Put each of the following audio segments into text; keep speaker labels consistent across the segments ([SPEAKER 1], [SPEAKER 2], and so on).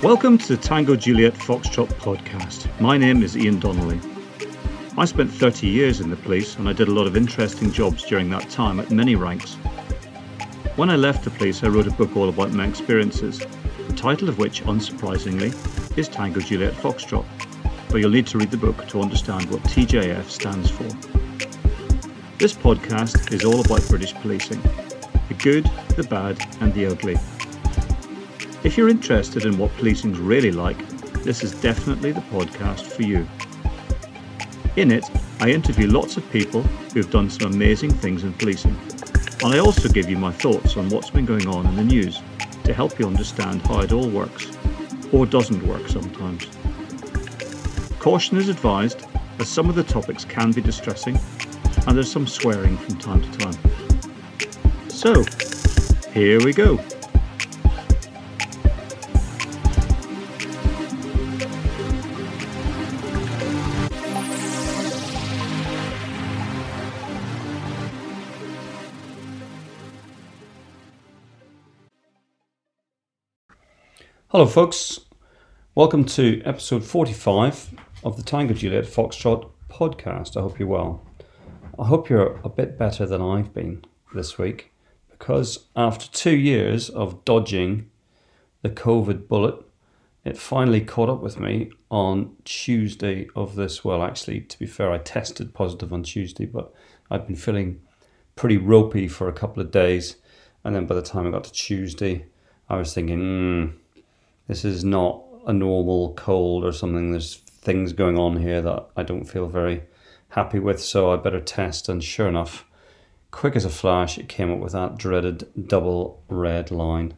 [SPEAKER 1] Welcome to the Tango Juliet Foxtrot podcast. My name is Ian Donnelly. I spent 30 years in the police and I did a lot of interesting jobs during that time at many ranks. When I left the police, I wrote a book all about my experiences, the title of which, unsurprisingly, is Tango Juliet Foxtrot, but you'll need to read the book to understand what TJF stands for. This podcast is all about British policing the good, the bad, and the ugly. If you're interested in what policing's really like, this is definitely the podcast for you. In it, I interview lots of people who've done some amazing things in policing. And I also give you my thoughts on what's been going on in the news to help you understand how it all works, or doesn't work sometimes. Caution is advised, as some of the topics can be distressing, and there's some swearing from time to time. So, here we go. Hello, folks. Welcome to episode 45 of the Tango Juliet Foxtrot podcast. I hope you're well. I hope you're a bit better than I've been this week because after two years of dodging the COVID bullet, it finally caught up with me on Tuesday of this. Well, actually, to be fair, I tested positive on Tuesday, but I'd been feeling pretty ropey for a couple of days. And then by the time I got to Tuesday, I was thinking, hmm this is not a normal cold or something. There's things going on here that I don't feel very happy with, so I better test. And sure enough, quick as a flash, it came up with that dreaded double red line.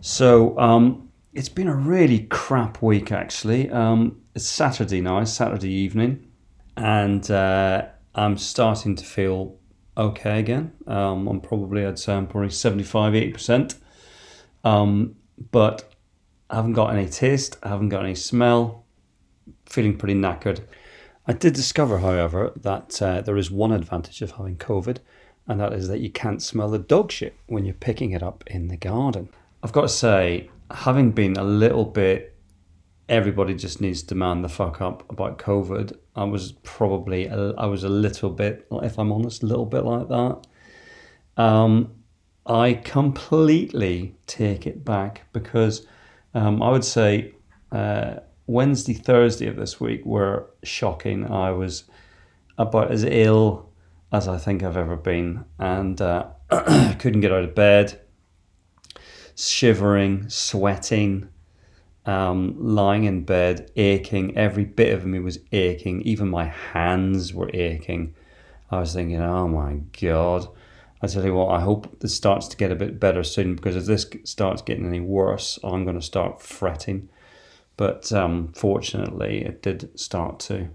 [SPEAKER 1] So um, it's been a really crap week, actually. Um, it's Saturday now, Saturday evening, and uh, I'm starting to feel okay again. Um, I'm probably, I'd say I'm probably 75, 80%. Um, but I haven't got any taste, I haven't got any smell, feeling pretty knackered. I did discover, however, that uh, there is one advantage of having COVID, and that is that you can't smell the dog shit when you're picking it up in the garden. I've got to say, having been a little bit, everybody just needs to man the fuck up about COVID. I was probably, I was a little bit, if I'm honest, a little bit like that. Um, I completely take it back because um, I would say uh, Wednesday, Thursday of this week were shocking. I was about as ill as I think I've ever been, and uh, couldn't get out of bed, shivering, sweating, um, lying in bed, aching. Every bit of me was aching. Even my hands were aching. I was thinking, oh my god. I tell you what, I hope this starts to get a bit better soon because if this starts getting any worse, I'm going to start fretting. But um, fortunately, it did start to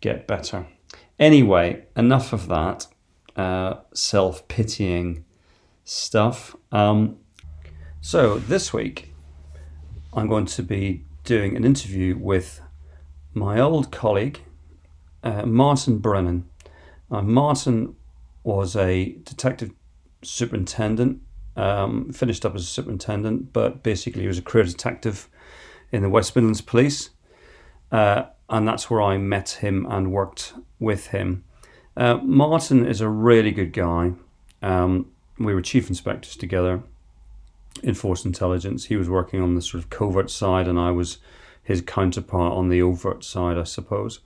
[SPEAKER 1] get better. Anyway, enough of that uh, self pitying stuff. Um, so, this week, I'm going to be doing an interview with my old colleague, uh, Martin Brennan. Uh, Martin was a detective superintendent, um, finished up as a superintendent, but basically he was a career detective in the West Midlands Police. Uh, and that's where I met him and worked with him. Uh, Martin is a really good guy. Um, we were chief inspectors together in force intelligence. He was working on the sort of covert side, and I was his counterpart on the overt side, I suppose.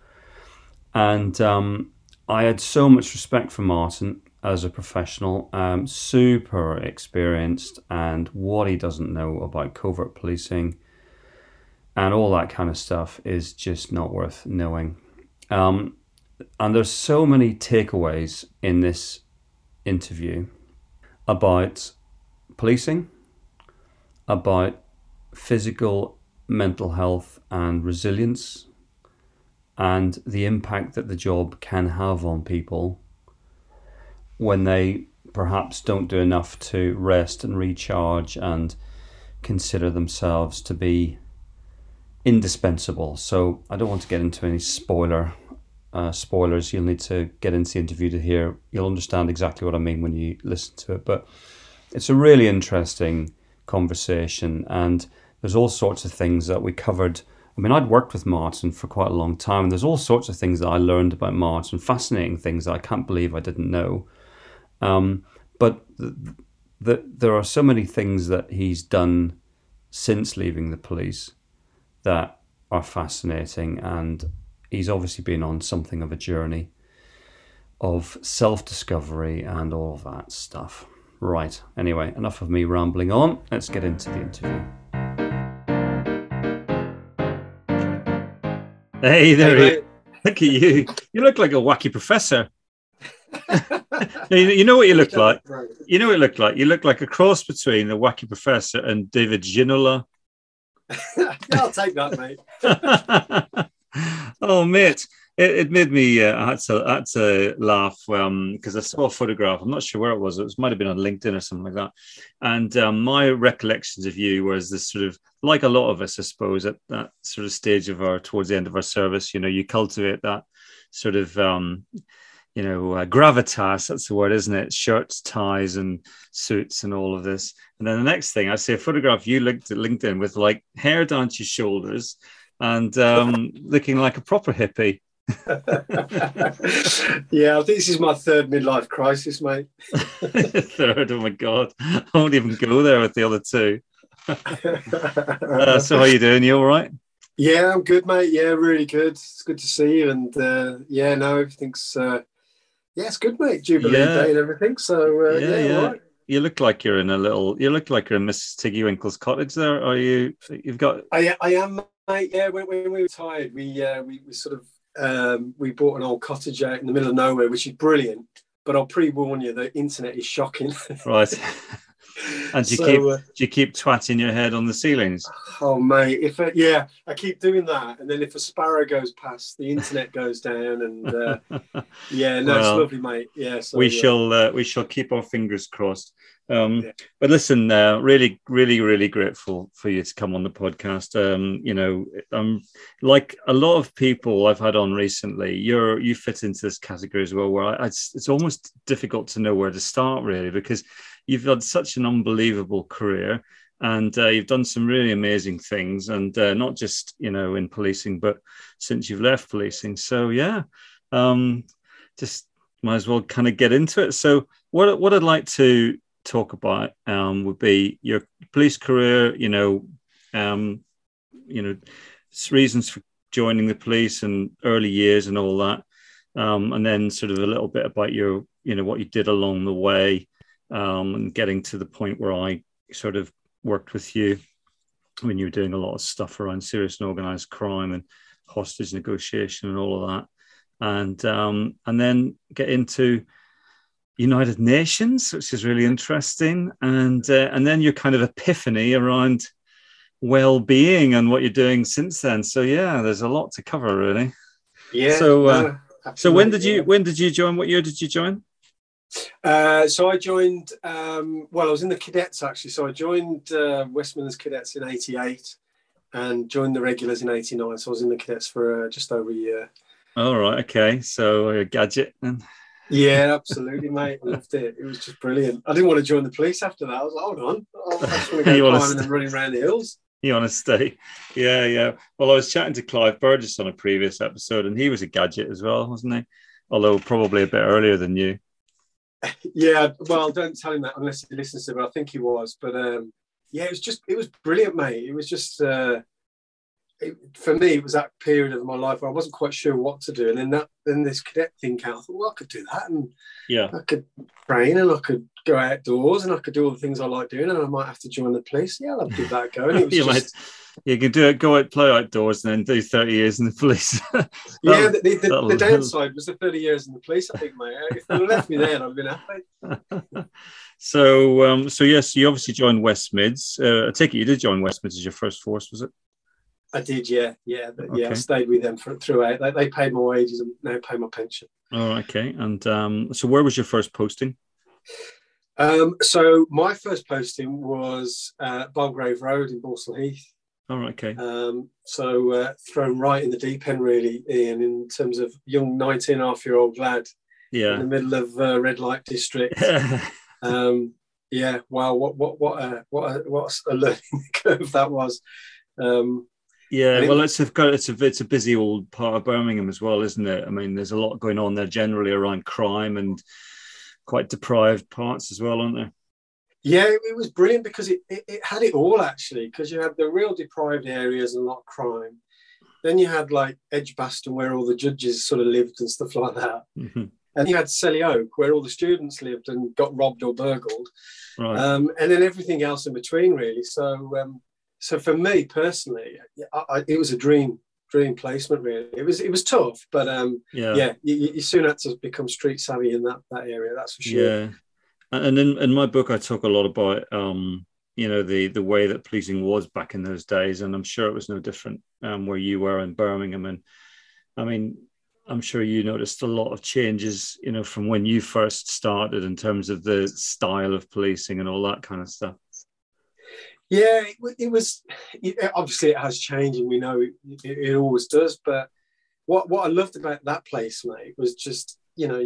[SPEAKER 1] And um, I had so much respect for Martin as a professional, um, super experienced, and what he doesn't know about covert policing and all that kind of stuff is just not worth knowing. Um, and there's so many takeaways in this interview about policing, about physical, mental health, and resilience, and the impact that the job can have on people when they perhaps don't do enough to rest and recharge and consider themselves to be indispensable. So I don't want to get into any spoiler uh, spoilers. You'll need to get into the interview to hear. You'll understand exactly what I mean when you listen to it. But it's a really interesting conversation, and there's all sorts of things that we covered. I mean, I'd worked with Martin for quite a long time, and there's all sorts of things that I learned about Martin, fascinating things that I can't believe I didn't know. Um, but the, the, there are so many things that he's done since leaving the police that are fascinating, and he's obviously been on something of a journey of self discovery and all that stuff. Right, anyway, enough of me rambling on. Let's get into the interview. Hey there, hey, look at you. You look like a wacky professor. you know what you look like? You know what you look like? You look like a cross between the wacky professor and David Ginola.
[SPEAKER 2] I'll take that,
[SPEAKER 1] mate. oh, mate it, it made me uh, I had to I had to laugh because um, I saw a photograph. I'm not sure where it was. It was, might have been on LinkedIn or something like that. And um, my recollections of you was this sort of like a lot of us, I suppose, at that sort of stage of our towards the end of our service. You know, you cultivate that sort of um, you know, uh, gravitas, that's the word, isn't it? Shirts, ties, and suits, and all of this. And then the next thing, I see a photograph you linked at LinkedIn with like hair down to your shoulders and um, looking like a proper hippie.
[SPEAKER 2] yeah, I think this is my third midlife crisis, mate.
[SPEAKER 1] third, oh my god, I won't even go there with the other two. uh, so, how you doing? You all right?
[SPEAKER 2] Yeah, I'm good, mate. Yeah, really good. It's good to see you, and uh, yeah, no, everything's uh, yeah, it's good, mate. Jubilee yeah. Day and everything. So uh, yeah, yeah. Right.
[SPEAKER 1] You look like you're in a little. You look like you're in Miss Tiggy Winkle's cottage. There, are you? You've got.
[SPEAKER 2] I, I am, mate. Yeah, when, when we were tired, we uh, we, we sort of um, we bought an old cottage out in the middle of nowhere, which is brilliant. But I'll pre-warn you, the internet is shocking.
[SPEAKER 1] right. And do you so, keep uh, do you keep twatting your head on the ceilings?
[SPEAKER 2] Oh mate, if uh, yeah, I keep doing that, and then if a sparrow goes past, the internet goes down, and uh, yeah, no, well, it's lovely, mate. Yeah,
[SPEAKER 1] so, we shall uh, we shall keep our fingers crossed. Um, yeah. But listen, uh, really, really, really grateful for you to come on the podcast. Um, you know, um, like a lot of people I've had on recently, you're you fit into this category as well. Where I, it's it's almost difficult to know where to start really because you've had such an unbelievable career and uh, you've done some really amazing things and uh, not just you know in policing but since you've left policing. So yeah um, just might as well kind of get into it. So what, what i'd like to talk about um, would be your police career, you know, um, you know, reasons for joining the police and early years and all that, um, and then sort of a little bit about your, you know, what you did along the way, um, and getting to the point where I sort of worked with you when you were doing a lot of stuff around serious and organized crime and hostage negotiation and all of that, and um, and then get into United Nations, which is really interesting, and uh, and then your kind of epiphany around well-being and what you're doing since then. So yeah, there's a lot to cover, really.
[SPEAKER 2] Yeah.
[SPEAKER 1] So uh, no, so when did you yeah. when did you join? What year did you join?
[SPEAKER 2] Uh, so I joined. Um, well, I was in the cadets actually. So I joined uh, West Midlands Cadets in '88 and joined the regulars in '89. So I was in the cadets for uh, just over a year.
[SPEAKER 1] All right. Okay. So a gadget and.
[SPEAKER 2] Yeah, absolutely, mate. I loved it. It was just brilliant. I didn't want to join the police after that. I was like, hold on, I just want to go climbing and running around the hills.
[SPEAKER 1] You want to stay? Yeah, yeah. Well, I was chatting to Clive Burgess on a previous episode, and he was a gadget as well, wasn't he? Although probably a bit earlier than you.
[SPEAKER 2] Yeah, well, don't tell him that unless he listens to it. I think he was, but um, yeah, it was just it was brilliant, mate. It was just uh, it, for me, it was that period of my life where I wasn't quite sure what to do, and then that then this cadet thing came. I thought, well, I could do that, and
[SPEAKER 1] yeah,
[SPEAKER 2] I could train, and I could go outdoors, and I could do all the things I like doing, and I might have to join the police. Yeah, I'll give that a go. And it was just,
[SPEAKER 1] might, you can do it, go out, play outdoors, and then do thirty years in the police.
[SPEAKER 2] yeah, the, the, the, downside was the thirty years in the police. I think, mate. If they left me there, I'd been happy.
[SPEAKER 1] so, um, so yes, you obviously joined West Mids. Uh, I take it you did join West Mids as your first force, was it?
[SPEAKER 2] I did, yeah, yeah, yeah. I stayed with them for, throughout. They, they paid my wages and now pay my pension.
[SPEAKER 1] Oh, okay. And um, so, where was your first posting?
[SPEAKER 2] Um, so my first posting was uh, Belgrave Road in Balsall Heath.
[SPEAKER 1] All right, okay.
[SPEAKER 2] Um, so uh, thrown right in the deep end, really, Ian, in terms of young 19 and a half year old lad
[SPEAKER 1] yeah.
[SPEAKER 2] in the middle of uh, red light district. um, yeah, wow, what what what a what a, what a learning curve that was. Um,
[SPEAKER 1] yeah, well, it's a it's a it's a busy old part of Birmingham as well, isn't it? I mean, there's a lot going on there generally around crime and quite deprived parts as well, aren't there?
[SPEAKER 2] Yeah, it was brilliant because it, it, it had it all actually. Because you had the real deprived areas and a lot of crime. Then you had like Edgbaston, where all the judges sort of lived and stuff like that. Mm-hmm. And you had Selly Oak, where all the students lived and got robbed or burgled. Right. Um, and then everything else in between, really. So, um, so for me personally, I, I, it was a dream dream placement. Really, it was it was tough, but um, yeah, yeah, you, you soon had to become street savvy in that that area. That's for sure.
[SPEAKER 1] Yeah, and in in my book, I talk a lot about um, you know the the way that policing was back in those days, and I'm sure it was no different um, where you were in Birmingham. And I mean, I'm sure you noticed a lot of changes, you know, from when you first started in terms of the style of policing and all that kind of stuff.
[SPEAKER 2] Yeah, it, it was it, obviously it has changed, and we know it, it, always does. But what what I loved about that place, mate, was just you know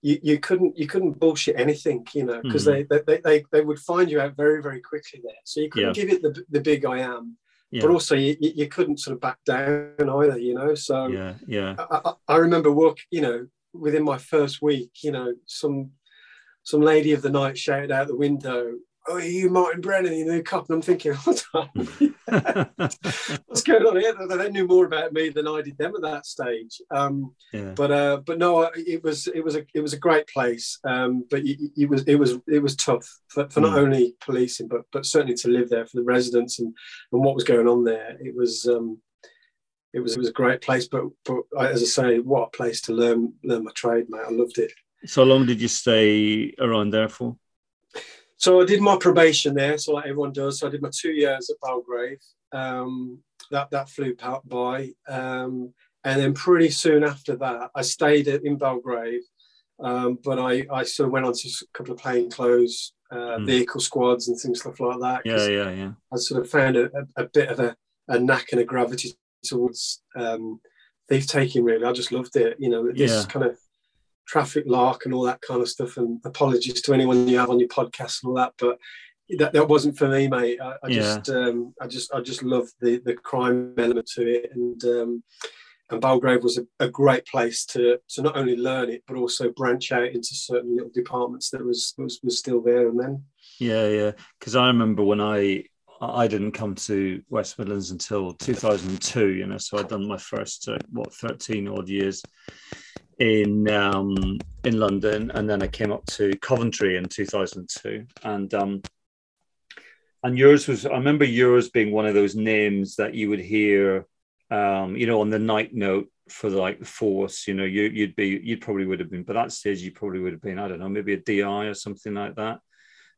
[SPEAKER 2] you, you couldn't you couldn't bullshit anything, you know, because mm-hmm. they, they they they would find you out very very quickly there. So you couldn't yeah. give it the the big I am, yeah. but also you, you couldn't sort of back down either, you know. So
[SPEAKER 1] yeah, yeah.
[SPEAKER 2] I, I remember work, you know, within my first week, you know, some some lady of the night shouted out the window, oh, you Martin Brennan, you know, cup? And I'm thinking, what's going on here? They knew more about me than I did them at that stage. Um, yeah. But uh, but no, it was it was a it was a great place. Um, but it, it, was it was it was tough for, for not mm. only policing, but but certainly to live there for the residents and and what was going on there. It was. Um, it was it was a great place, but but as I say, what a place to learn learn my trade, mate. I loved it.
[SPEAKER 1] So long did you stay around there for?
[SPEAKER 2] So I did my probation there, so like everyone does. So I did my two years at Belgrave. Um, that that flew by, um, and then pretty soon after that, I stayed in Belgrave, um, but I I sort of went on to a couple of plainclothes uh, mm. vehicle squads and things stuff like that.
[SPEAKER 1] Yeah, yeah, yeah. I
[SPEAKER 2] sort of found a, a, a bit of a, a, knack and a gravity towards um, thief taking. Really, I just loved it. You know, this yeah. kind of traffic lark and all that kind of stuff. And apologies to anyone you have on your podcast and all that, but that, that wasn't for me, mate. I, I yeah. just, um, I just, I just love the the crime element to it, and um, and Belgrave was a, a, great place to to not only learn it but also branch out into certain little departments that was was, was still there and then.
[SPEAKER 1] Yeah, yeah. Because I remember when I I didn't come to West Midlands until 2002. You know, so I'd done my first uh, what 13 odd years in um, in London, and then I came up to Coventry in 2002, and um, and yours was I remember yours being one of those names that you would hear, um, you know, on the night note for like the force. You know, you, you'd be you probably would have been, but that stage you probably would have been I don't know maybe a DI or something like that.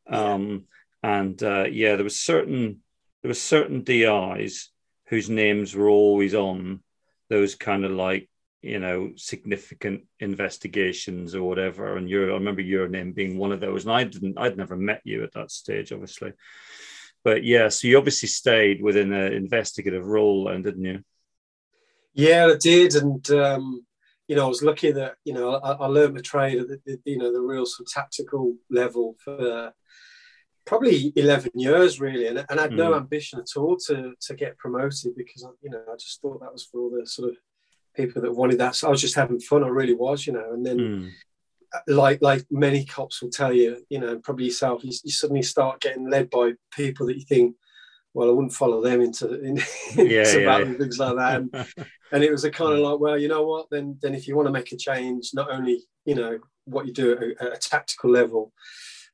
[SPEAKER 1] Um, and uh, yeah, there was certain there were certain DIs whose names were always on those kind of like you know significant investigations or whatever. And you I remember your name being one of those. And I didn't I'd never met you at that stage obviously. But yeah so you obviously stayed within an investigative role and didn't you?
[SPEAKER 2] Yeah I did. And um you know I was lucky that you know I, I learned the trade at the, you know the real sort of tactical level for probably 11 years really. And, and I had no hmm. ambition at all to to get promoted because you know I just thought that was for all the sort of people that wanted that. So I was just having fun. I really was, you know. And then, mm. like like many cops will tell you, you know, probably yourself, you, you, suddenly start getting led by people that you think, well, I wouldn't follow them into, in, yeah, into yeah, yeah. things like that. And, and it was a kind of like, well, you know what? Then then if you want to make a change, not only you know what you do at a, at a tactical level.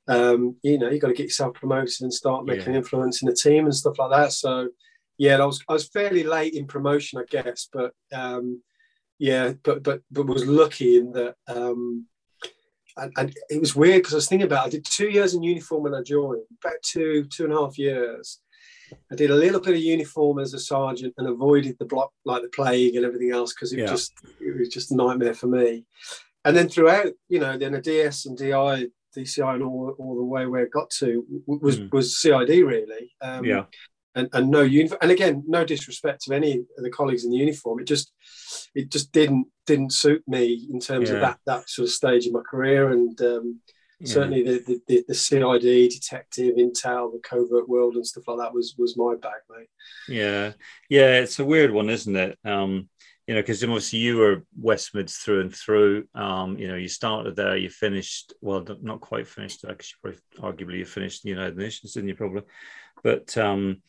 [SPEAKER 2] Um, you know, you got to get yourself promoted and start making influence in the team and stuff like that. So, yeah, I was I was fairly late in promotion, I guess, but um, yeah, but but but was lucky in that. Um, and, and it was weird because I was thinking about. It. I did two years in uniform when I joined, about two two and a half years. I did a little bit of uniform as a sergeant and avoided the block like the plague and everything else because it yeah. just it was just a nightmare for me. And then throughout, you know, then a DS and DI, DCI, and all, all the way where it got to was mm. was CID really.
[SPEAKER 1] Um, yeah
[SPEAKER 2] and, and no uniform. And again, no disrespect to any of the colleagues in the uniform. It just it just didn't didn't suit me in terms yeah. of that that sort of stage of my career. And um, yeah. certainly the, the, the CID, detective, intel, the covert world, and stuff like that was was my bag, mate.
[SPEAKER 1] Yeah, yeah, it's a weird one, isn't it? Um, you know, because obviously you were West Mids through and through. Um, you know, you started there, you finished well, not quite finished because you probably arguably you finished the United Nations, didn't you? Probably, but um,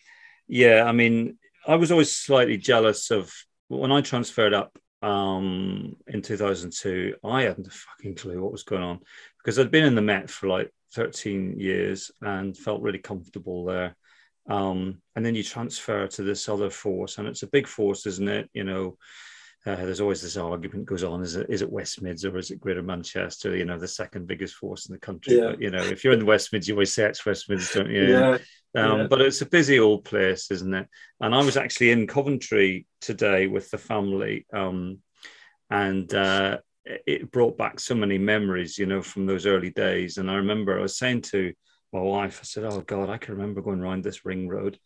[SPEAKER 1] yeah, I mean, I was always slightly jealous of when I transferred up um, in 2002. I hadn't a fucking clue what was going on because I'd been in the Met for like 13 years and felt really comfortable there. Um, and then you transfer to this other force, and it's a big force, isn't it? You know, uh, there's always this argument goes on: is it is it West Mids or is it Greater Manchester? You know, the second biggest force in the country. Yeah. But you know, if you're in the West Mids, you always say it's West Mids, don't you?
[SPEAKER 2] Yeah.
[SPEAKER 1] Um, yeah. But it's a busy old place, isn't it? And I was actually in Coventry today with the family, um, and uh, it brought back so many memories, you know, from those early days. And I remember I was saying to my wife, I said, "Oh God, I can remember going around this ring road."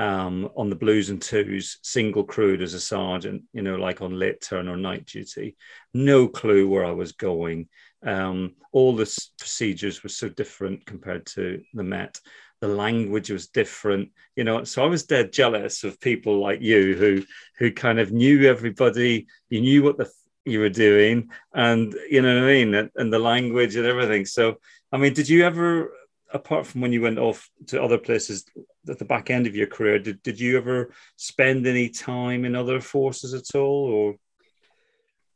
[SPEAKER 1] Um, on the blues and twos, single crewed as a sergeant, you know, like on lit turn or night duty. No clue where I was going. Um, all the procedures were so different compared to the Met the language was different you know so i was dead jealous of people like you who who kind of knew everybody you knew what the you were doing and you know what i mean and, and the language and everything so i mean did you ever apart from when you went off to other places at the back end of your career did, did you ever spend any time in other forces at all or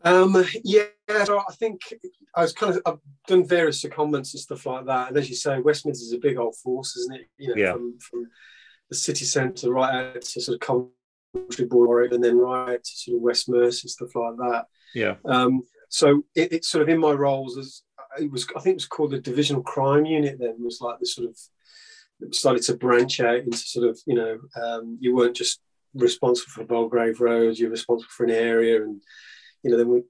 [SPEAKER 2] um, yeah, so I think I was kind of I've done various secondments and stuff like that, and as you say, West Mids is a big old force, isn't it? You know, yeah. from, from the city centre right out to sort of Coventry Border, and then right to sort of West and stuff like that.
[SPEAKER 1] Yeah.
[SPEAKER 2] Um, so it, it's sort of in my roles as it was. I think it was called the Divisional Crime Unit. Then was like the sort of started to branch out into sort of you know um, you weren't just responsible for Belgrave Road, you're responsible for an area and you know, then we,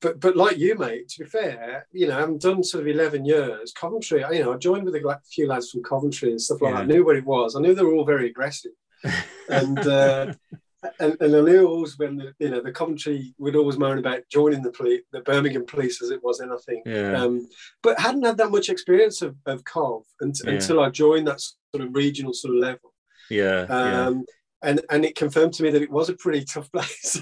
[SPEAKER 2] but but like you, mate. To be fair, you know, I've done sort of eleven years. Coventry, you know, I joined with a few lads from Coventry and stuff like yeah. that. I knew what it was. I knew they were all very aggressive, and uh, and, and I knew always when the, you know the Coventry would always moan about joining the police, the Birmingham police as it was then. I think,
[SPEAKER 1] yeah.
[SPEAKER 2] um, but hadn't had that much experience of, of Cov until, yeah. until I joined that sort of regional sort of level.
[SPEAKER 1] Yeah.
[SPEAKER 2] Um, and and it confirmed to me that it was a pretty tough place.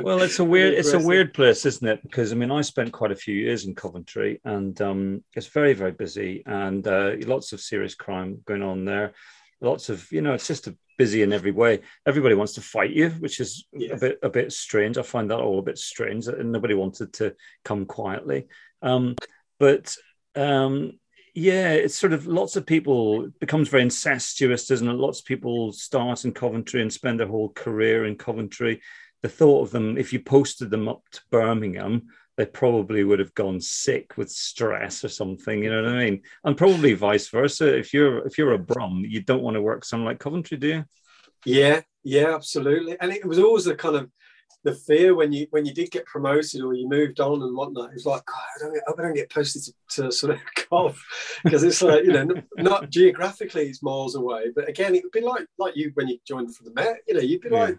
[SPEAKER 1] well, it's a weird it's a weird place, isn't it? Because I mean, I spent quite a few years in Coventry, and um, it's very very busy, and uh, lots of serious crime going on there. Lots of you know, it's just a busy in every way. Everybody wants to fight you, which is yes. a bit a bit strange. I find that all a bit strange. That nobody wanted to come quietly, um, but um, yeah, it's sort of lots of people becomes very incestuous, doesn't it? Lots of people start in Coventry and spend their whole career in Coventry. The thought of them, if you posted them up to Birmingham, they probably would have gone sick with stress or something. You know what I mean? And probably vice versa. If you're if you're a Brum, you don't want to work somewhere like Coventry, do you?
[SPEAKER 2] Yeah, yeah, absolutely. And it was always the kind of the fear when you when you did get promoted or you moved on and whatnot, it was like, God, I don't, I I don't get posted to, to sort of Cov because it's like you know not geographically it's miles away, but again it would be like like you when you joined for the Met, you know, you'd be yeah. like.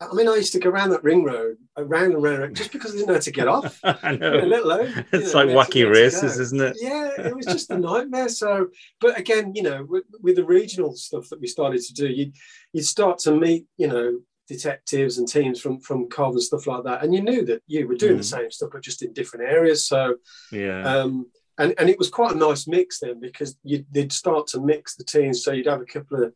[SPEAKER 2] I mean, I used to go around that ring road, around and around, just because I didn't know how to get off.
[SPEAKER 1] I know. You
[SPEAKER 2] know let alone,
[SPEAKER 1] it's know, like wacky races, isn't it?
[SPEAKER 2] Yeah, it was just a nightmare. So, but again, you know, with, with the regional stuff that we started to do, you you'd start to meet, you know, detectives and teams from from Cov and stuff like that, and you knew that you were doing mm. the same stuff, but just in different areas. So
[SPEAKER 1] yeah.
[SPEAKER 2] Um, and, and it was quite a nice mix then because you, would start to mix the teams. So you'd have a couple of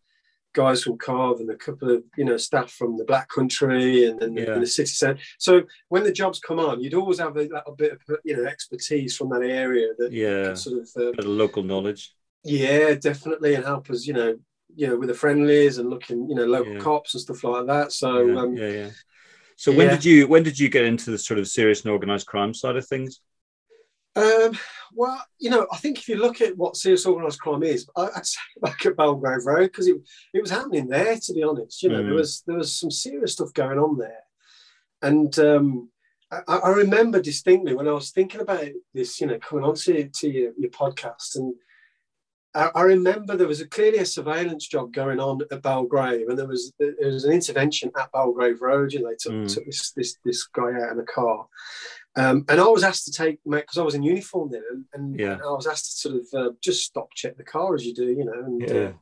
[SPEAKER 2] guys from Cov and a couple of you know staff from the Black Country and, and, yeah. the city centre. So when the jobs come on, you'd always have a, a bit of you know expertise from that area that
[SPEAKER 1] yeah
[SPEAKER 2] sort of uh,
[SPEAKER 1] local knowledge.
[SPEAKER 2] Yeah, definitely, and help us you know you know with the friendlies and looking you know local yeah. cops and stuff like that. So
[SPEAKER 1] yeah, um, yeah, yeah. So when did you when did you get into the sort of serious and organised crime side of things?
[SPEAKER 2] Um, well, you know, I think if you look at what serious organised crime is, I'd say back at Belgrave Road because it, it was happening there. To be honest, you know, mm. there was there was some serious stuff going on there, and um, I, I, remember distinctly when I was thinking about this, you know, coming on to, to your, your podcast and I, remember there was a, clearly a surveillance job going on at Belgrave, and there was there was an intervention at Belgrave Road. You know, they took, mm. took this, this this guy out in a car, Um, and I was asked to take, because I was in uniform then, and, and
[SPEAKER 1] Yeah.
[SPEAKER 2] I was asked to sort of uh, just stop check the car as you do, you know, and,
[SPEAKER 1] Yeah.
[SPEAKER 2] uh,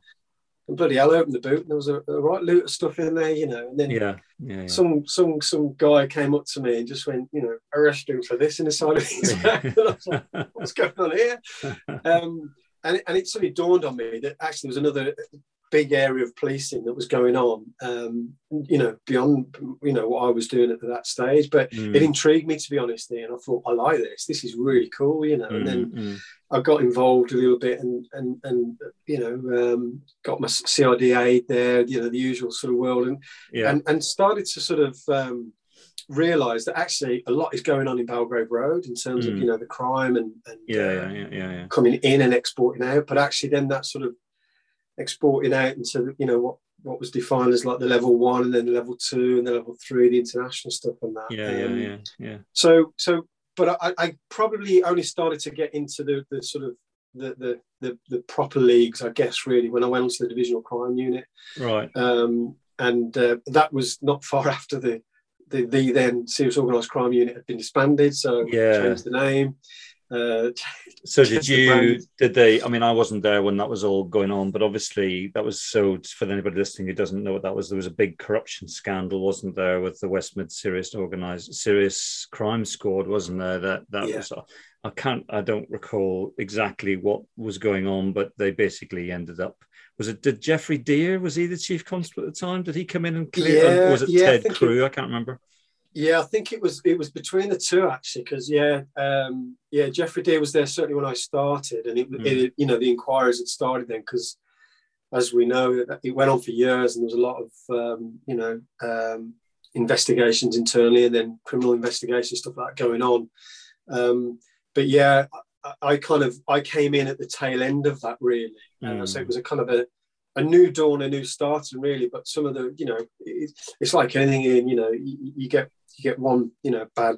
[SPEAKER 2] and bloody hell, I opened the boot and there was a, a right loot of stuff in there, you know, and then
[SPEAKER 1] Yeah. Yeah. yeah.
[SPEAKER 2] some some some guy came up to me and just went, you know, arrest him for this in the side of his back. and I was like, what's going on here? Um, and, it, and it suddenly dawned on me that actually there was another big area of policing that was going on, um, you know, beyond, you know, what I was doing at that stage. But
[SPEAKER 1] Mm,
[SPEAKER 2] it intrigued me, to be honest, and I thought, I like this. This is really cool, you know. And then
[SPEAKER 1] mm, mm.
[SPEAKER 2] I got involved a little bit and and and you know um, got my CID aid there, you know, the usual sort of world, and
[SPEAKER 1] yeah.
[SPEAKER 2] and, and started to sort of um, realize that actually a lot is going on in Belgrave Road in terms of
[SPEAKER 1] Mm.
[SPEAKER 2] you know the crime and, and
[SPEAKER 1] yeah.
[SPEAKER 2] uh,
[SPEAKER 1] Yeah. Yeah. Yeah. Yeah.
[SPEAKER 2] coming in and exporting out, but actually then that sort of exporting out into you know what what was defined as like the level one and then the level two and the level three, the international stuff and that.
[SPEAKER 1] Yeah. Yeah.
[SPEAKER 2] Um,
[SPEAKER 1] Yeah. Yeah.
[SPEAKER 2] so so but I, I probably only started to get into the, the sort of the, the the the proper leagues i guess really when i went onto the divisional crime unit
[SPEAKER 1] Right.
[SPEAKER 2] um, and uh, that was not far after the the, the then serious organized crime unit had been disbanded so
[SPEAKER 1] Yeah.
[SPEAKER 2] changed the name uh,
[SPEAKER 1] So did
[SPEAKER 2] the
[SPEAKER 1] you? Did they? I mean, I wasn't there when that was all going on, but obviously that was so. For anybody listening who doesn't know what that was, there was a big corruption scandal, wasn't there, with the West Mid Serious Organized Serious Crime Squad, wasn't there? That that
[SPEAKER 2] Yeah.
[SPEAKER 1] was. I can't. I don't recall exactly what was going on, but they basically ended up. Was it? Did Geoffrey Dear? Was he the chief constable at the time? Did he come in and clear?
[SPEAKER 2] Yeah,
[SPEAKER 1] was it
[SPEAKER 2] yeah,
[SPEAKER 1] Ted Crew? I can't remember.
[SPEAKER 2] Yeah i think it was it was between the two actually because yeah um, yeah geoffrey dear was there certainly when i started and it,
[SPEAKER 1] Mm.
[SPEAKER 2] it you know the inquiries had started then because as we know it went on for years and there was a lot of um, you know um, investigations internally and then criminal investigations stuff like that going on. Um, but yeah I, I kind of i came in at the tail end of that really. Uh, so it was a kind of a a new dawn, a new start, and really, but some of the, you know, it's, it's like anything in, you know, you, you get you get one, you know, bad,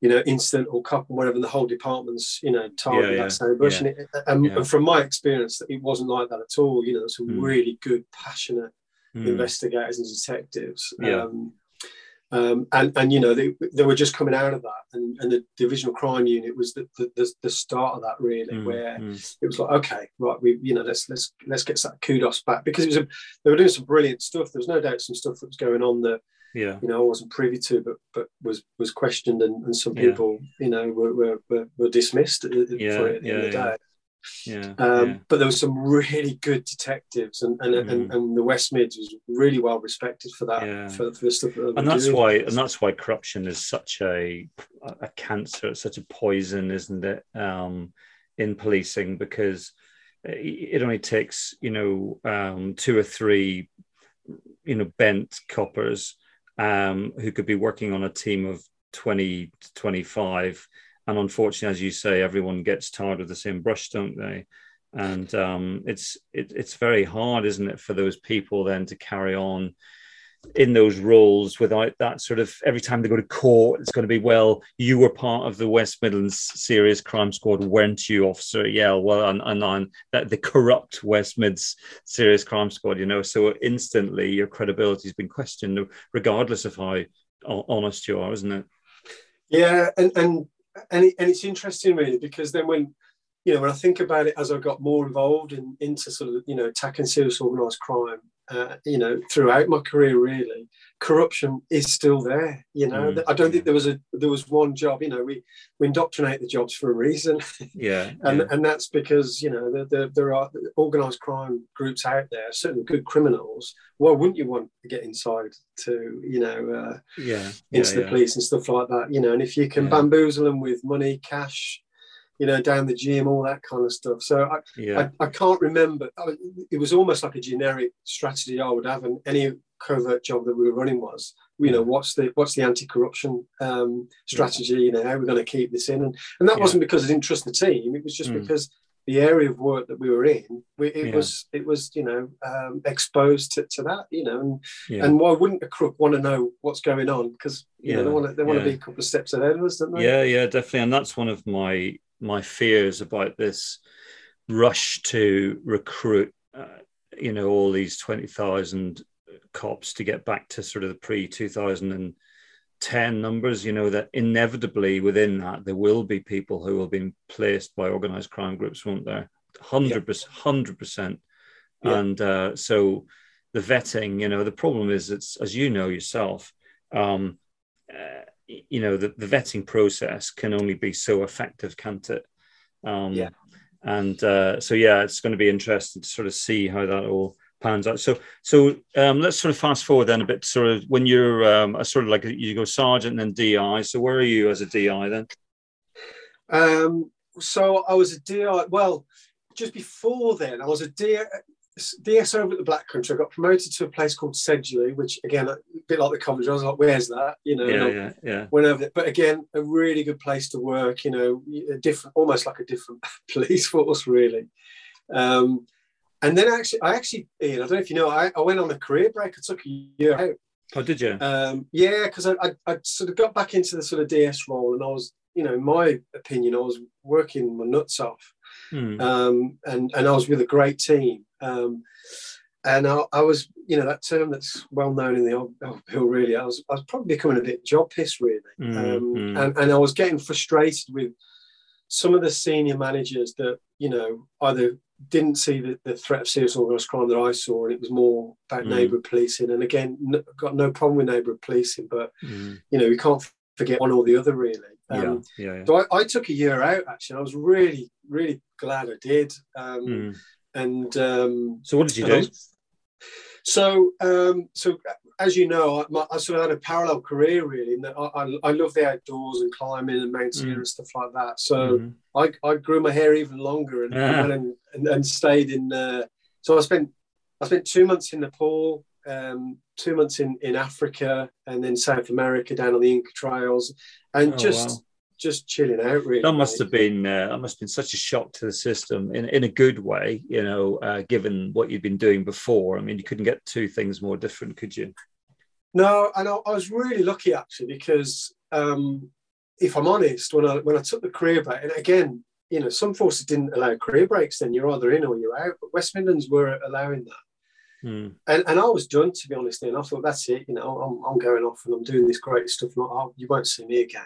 [SPEAKER 2] you know, incident or couple, whatever, and the whole department's, you know, targeted
[SPEAKER 1] Yeah, yeah,
[SPEAKER 2] that same bush.
[SPEAKER 1] yeah.
[SPEAKER 2] And, and, from my experience, it wasn't like that at all. You know, some
[SPEAKER 1] Mm.
[SPEAKER 2] really good, passionate
[SPEAKER 1] Mm.
[SPEAKER 2] investigators and detectives.
[SPEAKER 1] Yeah.
[SPEAKER 2] Um, um, and and you know they, they were just coming out of that, and, and the divisional crime unit was the, the, the, start of that really,
[SPEAKER 1] Mm,
[SPEAKER 2] where
[SPEAKER 1] mm.
[SPEAKER 2] it was like okay right we you know let's let's let's get that kudos back because it was a, they were doing some brilliant stuff there was no doubt some stuff that was going on that
[SPEAKER 1] Yeah.
[SPEAKER 2] you know I wasn't privy to but but was was questioned and, and some
[SPEAKER 1] Yeah.
[SPEAKER 2] people you know were were, were, were dismissed at, the-
[SPEAKER 1] Yeah,
[SPEAKER 2] for it at the end of the
[SPEAKER 1] yeah,
[SPEAKER 2] day
[SPEAKER 1] Yeah.
[SPEAKER 2] um,
[SPEAKER 1] yeah.
[SPEAKER 2] but there were some really good detectives and and, and,
[SPEAKER 1] Mm.
[SPEAKER 2] and the West Mids was really well respected for that
[SPEAKER 1] Yeah.
[SPEAKER 2] for, for the stuff that
[SPEAKER 1] and that's
[SPEAKER 2] doing.
[SPEAKER 1] why and that's why corruption is such a a cancer it's such a poison isn't it um in policing because it only takes you know um two or three you know bent coppers um who could be working on a team of 20 to 25 and unfortunately as you say everyone gets tired of the same brush don't they and um it's it, it's very hard isn't it for those people then to carry on in those roles without that sort of every time they go to court, it's going to be, well, you were part of the West Midlands Serious Crime Squad, weren't you, Officer? Yeah, well, and, and on that the corrupt West Mids Serious Crime Squad, you know, so instantly your credibility has been questioned, regardless of how honest you are, isn't it?
[SPEAKER 2] Yeah, and and and, it, and it's interesting really because then when you know when I think about it as I got more involved in into sort of you know tackling serious organised crime, uh, you know throughout my career really, corruption is still there. You know,
[SPEAKER 1] Mm,
[SPEAKER 2] I don't
[SPEAKER 1] yeah.
[SPEAKER 2] think there was a there was one job. You know, we we indoctrinate the jobs for a reason,
[SPEAKER 1] Yeah.
[SPEAKER 2] and
[SPEAKER 1] yeah.
[SPEAKER 2] and that's because you know there, there, there are organised crime groups out there, certainly good criminals. Why wouldn't you want to get inside to you know? Uh,
[SPEAKER 1] yeah.
[SPEAKER 2] into
[SPEAKER 1] yeah,
[SPEAKER 2] the police and stuff like that, you know. And if you can bamboozle them with money, cash, you know, down the gym, all that kind of stuff. So I,
[SPEAKER 1] Yeah.
[SPEAKER 2] I, I can't remember. I- It was almost like a generic strategy I would have, and any covert job that we were running was, you know, what's the what's the anti-corruption um, strategy? You know, how we're going to keep this in? And and that
[SPEAKER 1] Yeah.
[SPEAKER 2] wasn't because I didn't trust the team. It was just
[SPEAKER 1] Mm.
[SPEAKER 2] because the area of work that we were in, we, it
[SPEAKER 1] Yeah.
[SPEAKER 2] was it was you know um, exposed to, to that. You know, and
[SPEAKER 1] yeah.
[SPEAKER 2] and why wouldn't a crook want to know what's going on? Because you know they want to they want
[SPEAKER 1] yeah.
[SPEAKER 2] to be a couple of steps ahead of us, don't they?
[SPEAKER 1] Yeah, yeah, definitely. And that's one of my my fears about this rush to recruit, uh, you know, all these twenty thousand cops to get back to sort of the pre 2010 numbers, you know, that inevitably within that there will be people who will be placed by organized crime groups, won't there? 100%. 100%. Yeah. And uh, so the vetting, you know, the problem is it's, as you know yourself, um, uh, you know, the, the vetting process can only be so effective, can't it? Um,
[SPEAKER 2] yeah.
[SPEAKER 1] And uh, so, yeah, it's going to be interesting to sort of see how that all pans out. So, so um, let's sort of fast forward then a bit. Sort of when you're um, a sort of like a, you go sergeant and then DI. So, where are you as a DI then?
[SPEAKER 2] Um, so I was a DI. Well, just before then, I was a DI, DS over at the Black Country. I got promoted to a place called Sedgley, which again, a bit like the Coventry. I was like, "Where's that?" You know,
[SPEAKER 1] yeah, yeah, yeah.
[SPEAKER 2] There, but again, a really good place to work. You know, a different, almost like a different police force, really. Um, and then actually, I actually, Ian, I don't know if you know, I, I went on a career break. I took a year out.
[SPEAKER 1] Oh, did you?
[SPEAKER 2] Um, yeah, because I, I, I, sort of got back into the sort of DS role, and I was, you know, in my opinion, I was working my nuts off,
[SPEAKER 1] hmm.
[SPEAKER 2] um, and and I was with a great team, um, and I, I, was, you know, that term that's well known in the old, old Bill. Really, I was, I was probably becoming a bit job pissed, really,
[SPEAKER 1] mm-hmm.
[SPEAKER 2] and and I was getting frustrated with some of the senior managers that you know either didn't see the, the threat of serious organised crime that I saw, and it was more about mm. neighbourhood policing. And again, got no problem with neighbourhood policing, but
[SPEAKER 1] mm.
[SPEAKER 2] you know, we can't forget one or the other, really.
[SPEAKER 1] Um, yeah, yeah, yeah.
[SPEAKER 2] So I, I, took a year out. Actually, I was really, really glad I did. Um,
[SPEAKER 1] mm.
[SPEAKER 2] And um,
[SPEAKER 1] so, what did you do?
[SPEAKER 2] so, um, so as you know, I, I, sort of had a parallel career really. In that I, I, I love the outdoors and climbing and mountaineering mm. and stuff like that. So
[SPEAKER 1] mm.
[SPEAKER 2] I, I grew my hair even longer and,
[SPEAKER 1] ah.
[SPEAKER 2] and, and, and, stayed in. Uh, so I spent I spent two months in Nepal, um, two months in in Africa, and then South America down on the Inca trails, and
[SPEAKER 1] oh,
[SPEAKER 2] just.
[SPEAKER 1] Wow
[SPEAKER 2] just chilling out really
[SPEAKER 1] that must have been uh, that must have been such a shock to the system in, in a good way you know uh, given what you'd been doing before i mean you couldn't get two things more different could you
[SPEAKER 2] no, and I, I was really lucky actually because um, if I'm honest, when I when I took the career break, and again, you know, some forces didn't allow career breaks. Then you're either in or you're out. But West Midlands were allowing that,
[SPEAKER 1] mm.
[SPEAKER 2] and and I was done to be honest. And I thought that's it. You know, I'm, I'm going off and I'm doing this great stuff. Not oh, you won't see me again.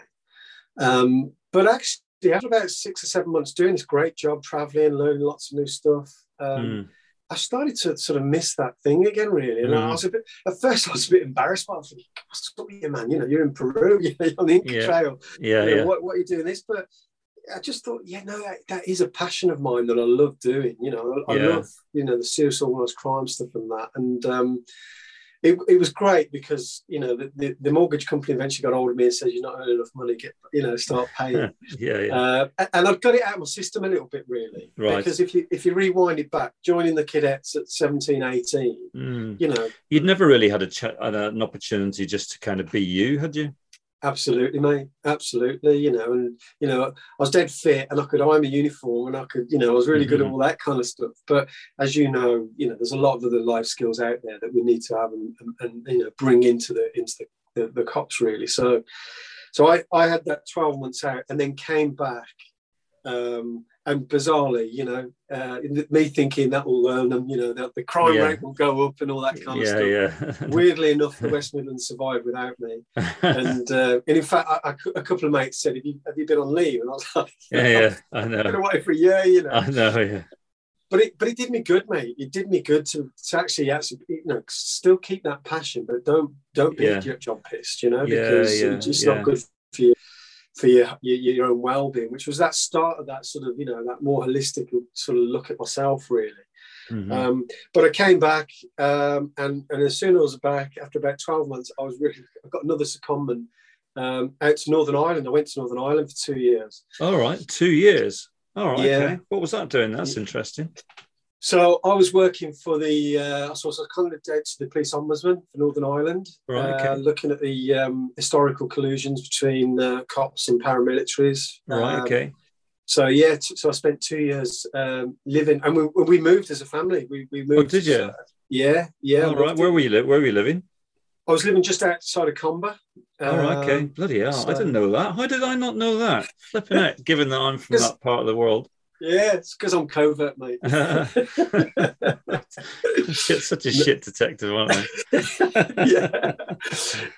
[SPEAKER 2] Um, but actually, after about six or seven months doing this great job, traveling, learning lots of new stuff. Um,
[SPEAKER 1] mm
[SPEAKER 2] I started to sort of miss that thing again, really. And mm. I was a bit, at first, I was a bit embarrassed, but I was thinking, what's up with you, man? You know, you're in Peru, you're on the Inca
[SPEAKER 1] yeah.
[SPEAKER 2] Trail.
[SPEAKER 1] Yeah,
[SPEAKER 2] you know,
[SPEAKER 1] yeah.
[SPEAKER 2] What, what, are you doing this? But I just thought, yeah, no, that, that is a passion of mine that I love doing. You know, I,
[SPEAKER 1] yeah.
[SPEAKER 2] I love, you know, the serious organized crime stuff and that. And, um, it, it was great because you know the, the, the, mortgage company eventually got hold of me and said you're not earning enough money get you know start paying.
[SPEAKER 1] Yeah, yeah.
[SPEAKER 2] Uh, and I've got it out of my system a little bit really.
[SPEAKER 1] Right.
[SPEAKER 2] Because if you if you rewind it back joining the cadets at 17 18
[SPEAKER 1] mm.
[SPEAKER 2] you know.
[SPEAKER 1] You'd never really had a ch- an opportunity just to kind of be you had you
[SPEAKER 2] Absolutely, mate. Absolutely. You know, and you know, I was dead fit and I could iron a uniform and I could, you know, I was really mm-hmm. good at mm-hmm. all that kind of stuff. But as you know, you know, there's a lot of other life skills out there that we need to have and, and, and you know bring into the into the, the, the cops really. So so I, I had that 12 months out and then came back um, and bizarrely, you know, uh, me thinking that will learn them, you know, that the crime
[SPEAKER 1] yeah.
[SPEAKER 2] rate will go up and all that kind
[SPEAKER 1] yeah,
[SPEAKER 2] of stuff.
[SPEAKER 1] Yeah.
[SPEAKER 2] Weirdly enough, the West Midlands survived without me. And, uh, and in fact, I, I, a couple of mates said, have you, have you been on leave? And I was like,
[SPEAKER 1] yeah, yeah, I know. I've
[SPEAKER 2] been away for a year, you know.
[SPEAKER 1] I know, yeah.
[SPEAKER 2] But it, but it did me good, mate. It did me good to, to actually, actually, you know, still keep that passion, but don't don't be
[SPEAKER 1] Yeah.
[SPEAKER 2] job pissed, you know, because it's not good for you for your, your your own well-being which was that start of that sort of you know that more holistic sort of look at myself really
[SPEAKER 1] Mhm.
[SPEAKER 2] um, but I came back um, and and as soon as I was back after about 12 months I was really I got another secondment um, out to Northern Ireland I went to Northern Ireland for two years
[SPEAKER 1] All right, two years. All right,
[SPEAKER 2] Yeah.
[SPEAKER 1] okay. What was that doing? That's interesting.
[SPEAKER 2] So I was working for the uh, so I was kind of to the police ombudsman for Northern Ireland
[SPEAKER 1] Right,
[SPEAKER 2] uh, looking at the um, historical collusions between uh, cops and paramilitaries
[SPEAKER 1] Right,
[SPEAKER 2] Um,
[SPEAKER 1] okay.
[SPEAKER 2] So yeah, t- so I spent two years um, living, and we, we moved as a family. We, we moved.
[SPEAKER 1] Oh, did you?
[SPEAKER 2] uh, yeah, yeah.
[SPEAKER 1] All right. Where were you? Li- where were you living?
[SPEAKER 2] I was living just outside of Comber.
[SPEAKER 1] All right. Okay.
[SPEAKER 2] Um,
[SPEAKER 1] Bloody hell! I didn't know that. How did I not know that? Flipping it. Given that I'm from that part of the world.
[SPEAKER 2] Yeah, it's because I'm covert, mate.
[SPEAKER 1] Shit, such a shit detective, aren't I?
[SPEAKER 2] yeah.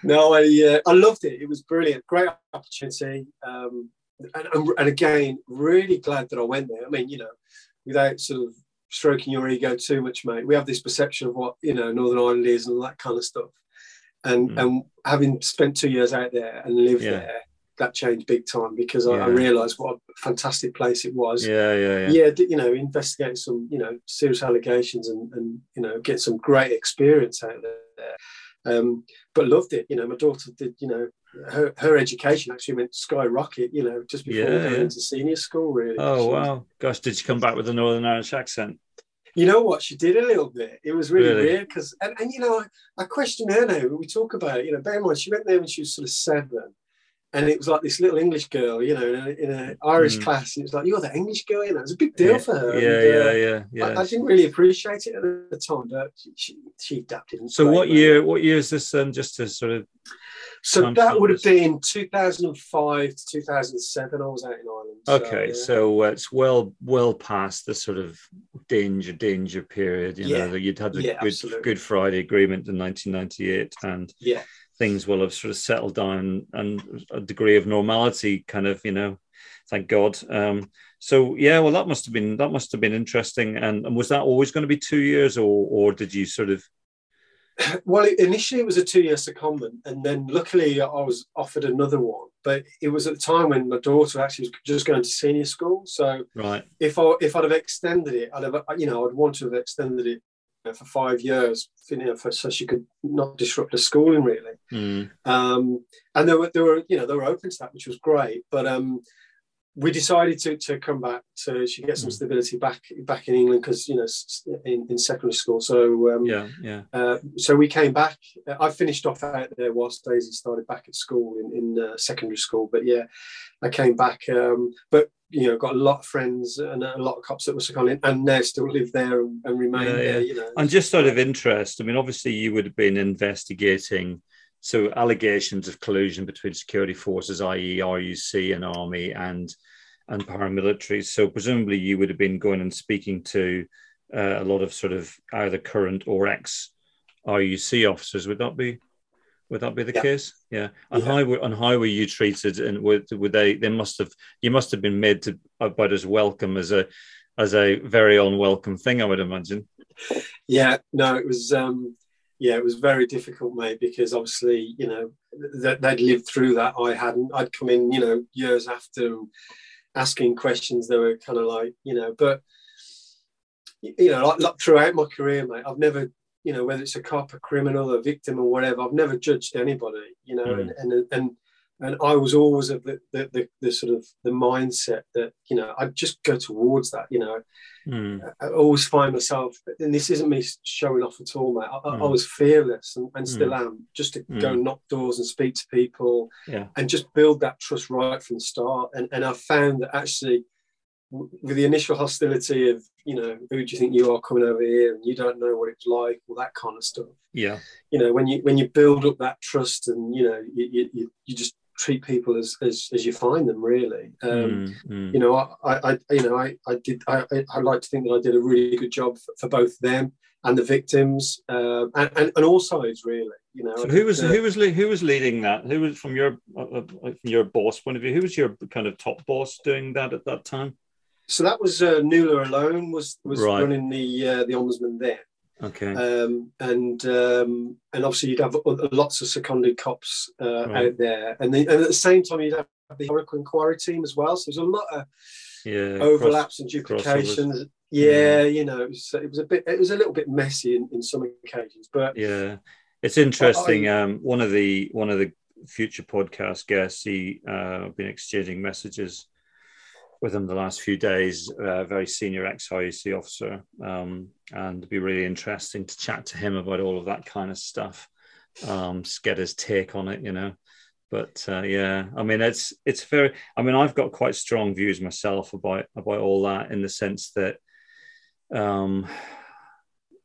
[SPEAKER 2] No, I uh, I loved it. It was brilliant. Great opportunity. Um, and, and, and again, really glad that I went there. I mean, you know, without sort of stroking your ego too much, mate. We have this perception of what you know Northern Ireland is and all that kind of stuff. And
[SPEAKER 1] Mm.
[SPEAKER 2] and having spent two years out there and lived
[SPEAKER 1] Yeah.
[SPEAKER 2] there, that changed big time because I, I realised what a fantastic place it was.
[SPEAKER 1] yeah, yeah, yeah.
[SPEAKER 2] Yeah, you know, investigating some you know serious allegations and and you know get some great experience out there. Um, but loved it. You know, my daughter did. You know, her her education actually went skyrocket. You know, just before
[SPEAKER 1] Yeah,
[SPEAKER 2] going
[SPEAKER 1] yeah.
[SPEAKER 2] into senior school. Really.
[SPEAKER 1] Oh
[SPEAKER 2] She-
[SPEAKER 1] wow, gosh! Did she come back with a Northern Irish accent?
[SPEAKER 2] You know what? She did a little bit. It was really,
[SPEAKER 1] Really?
[SPEAKER 2] weird because, and, and you know, I, I question her now when we talk about it. You know, bear in mind, she went there when she was sort of seven. And it was like this little English girl, you know, in an Irish
[SPEAKER 1] Mm.
[SPEAKER 2] class. And it was like, you're the English girl, know. It was a big deal
[SPEAKER 1] yeah,
[SPEAKER 2] for her.
[SPEAKER 1] Yeah,
[SPEAKER 2] and, uh,
[SPEAKER 1] yeah, yeah, yeah.
[SPEAKER 2] I, I didn't really appreciate it at the time, but she, she, she adapted.
[SPEAKER 1] so
[SPEAKER 2] great,
[SPEAKER 1] what year? What year is this? Um, just to sort of
[SPEAKER 2] So that would have been 2005 to 2007. I was out in Ireland. So,
[SPEAKER 1] okay.
[SPEAKER 2] yeah.
[SPEAKER 1] So uh, it's well, well past the sort of danger, danger period. You
[SPEAKER 2] Yeah.
[SPEAKER 1] know you'd had the
[SPEAKER 2] Yeah,
[SPEAKER 1] good
[SPEAKER 2] absolutely.
[SPEAKER 1] Good Friday Agreement in 1998, and
[SPEAKER 2] yeah,
[SPEAKER 1] things will have sort of settled down and a degree of normality kind of you know thank god um so yeah well that must have been that must have been interesting and, and was that always going to be two years or or did you sort of
[SPEAKER 2] well, initially it was a two-year secondment, and then luckily I was offered another one. But it was at the time when my daughter actually was just going to senior school. So
[SPEAKER 1] right
[SPEAKER 2] if I if I'd have extended it, I'd have you know I'd want to have extended it for five years, you know, for, so she could not disrupt her schooling really.
[SPEAKER 1] Mm,
[SPEAKER 2] Um, and there were there were you know they were open to that, which was great. But um, we decided to to come back so she get some
[SPEAKER 1] Mm.
[SPEAKER 2] stability back back in England because you know in, in secondary school. So um,
[SPEAKER 1] yeah yeah
[SPEAKER 2] uh, so we came back. Uh, I finished off out there whilst Daisy started back at school in, in uh, secondary school. But yeah, I came back. Um, but you know, got a lot of friends and a lot of cops that were seconded, and now still live there and, and remain
[SPEAKER 1] Yeah,
[SPEAKER 2] there. You know,
[SPEAKER 1] and just out of interest i mean obviously you would have been investigating so allegations of collusion between security forces i.e ruc and army and and paramilitaries so presumably you would have been going and speaking to uh, a lot of sort of either current or ex ruc officers. Would that be would that be the
[SPEAKER 2] Yeah.
[SPEAKER 1] case? Yeah. And
[SPEAKER 2] Yeah.
[SPEAKER 1] how were and how were you treated? And were, were they they must have you must have been made to about as welcome as a as a very unwelcome thing i would imagine.
[SPEAKER 2] Yeah, no, it was. Um, yeah, it was very difficult, mate, because obviously, you know, that they'd lived through that. I hadn't. I'd come in, you know, years after, asking questions. They were kind of like, you know, but you know, like, like throughout my career, mate, I've never, you know, whether it's a cop, a criminal, a victim, or whatever, I've never judged anybody, you know,
[SPEAKER 1] Mm.
[SPEAKER 2] and and and and I was always of the, the the the sort of the mindset that you know I'd just go towards that, you know.
[SPEAKER 1] Hmm.
[SPEAKER 2] I always find myself, and this isn't me showing off at all, mate. I, I- I
[SPEAKER 1] Mm.
[SPEAKER 2] was fearless and, and still am, just to go
[SPEAKER 1] Mm.
[SPEAKER 2] and knock doors and speak to people
[SPEAKER 1] Yeah.
[SPEAKER 2] and just build that trust right from the start. And, and I found that actually, with the initial hostility of, you know, who do you think you are coming over here and you don't know what it's like, all that kind of stuff.
[SPEAKER 1] Yeah.
[SPEAKER 2] You know, when you when you build up that trust and, you know, you, you- you just treat people as, as, as you find them, really. Um,
[SPEAKER 1] Mm, mm.
[SPEAKER 2] you know, I, I, you know, I, I did. I, I- like to think that I did a really good job for, for both them and the victims, uh, and, and and all sides, really. You know,
[SPEAKER 1] So who was
[SPEAKER 2] Uh,
[SPEAKER 1] who was who was leading that? Who was from your uh, uh, from your boss point of view? Who was your kind of top boss doing that at that time?
[SPEAKER 2] so that was uh, O'Loan was was
[SPEAKER 1] Right.
[SPEAKER 2] running the uh, the ombudsman there,
[SPEAKER 1] Okay.
[SPEAKER 2] um, and um, and obviously you'd have lots of seconded cops uh,
[SPEAKER 1] Right.
[SPEAKER 2] out there, and, the, and at the same time you'd have the Oracle Inquiry team as well. So there's a lot of
[SPEAKER 1] yeah.
[SPEAKER 2] overlaps and
[SPEAKER 1] crossovers.
[SPEAKER 2] duplications. Yeah, you know, it was, it was a bit, it was a little bit messy in, in some occasions, but
[SPEAKER 1] Yeah. It's interesting. um, one of the one of the future podcast guests, he uh, been exchanging messages with him the last few days. A very senior ex RUC officer, um, and it'd be really interesting to chat to him about all of that kind of stuff. Um, get his take on it, you know. But uh, yeah, I mean, it's it's very. I mean, I've got quite strong views myself about about all that in the sense that um,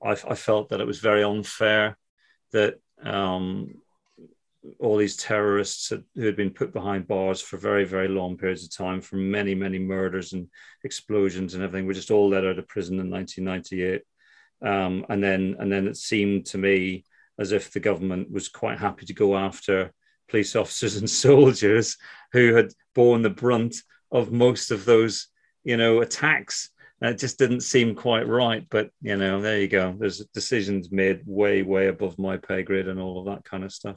[SPEAKER 1] I, I felt that it was very unfair that um, all these terrorists had, who had been put behind bars for very, very long periods of time, for many, many murders and explosions and everything, were just all let out of prison in 1998. um, and then and then it seemed to me as if the government was quite happy to go after police officers and soldiers who had borne the brunt of most of those, you know, attacks. it just didn't seem quite right. But you know, there you go. There's decisions made way, way above my pay grade and all of that kind of stuff.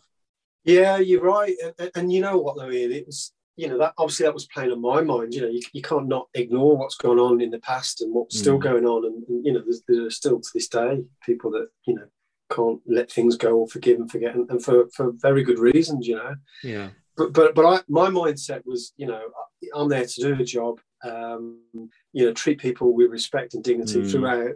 [SPEAKER 2] Yeah, you're right. And, and you know what, though, Ian? It was, you know, that obviously that was playing on my mind. You know, you, you can't not ignore what's gone on in the past and what's mm. still going on. And, and you know, there's, there's still to this day people that, you know, can't let things go or forgive and forget, and, and for for very good reasons, you know.
[SPEAKER 1] Yeah.
[SPEAKER 2] But but but I, my mindset was, you know, I'm there to do the job. Um, you know, treat people with respect and dignity mm. throughout,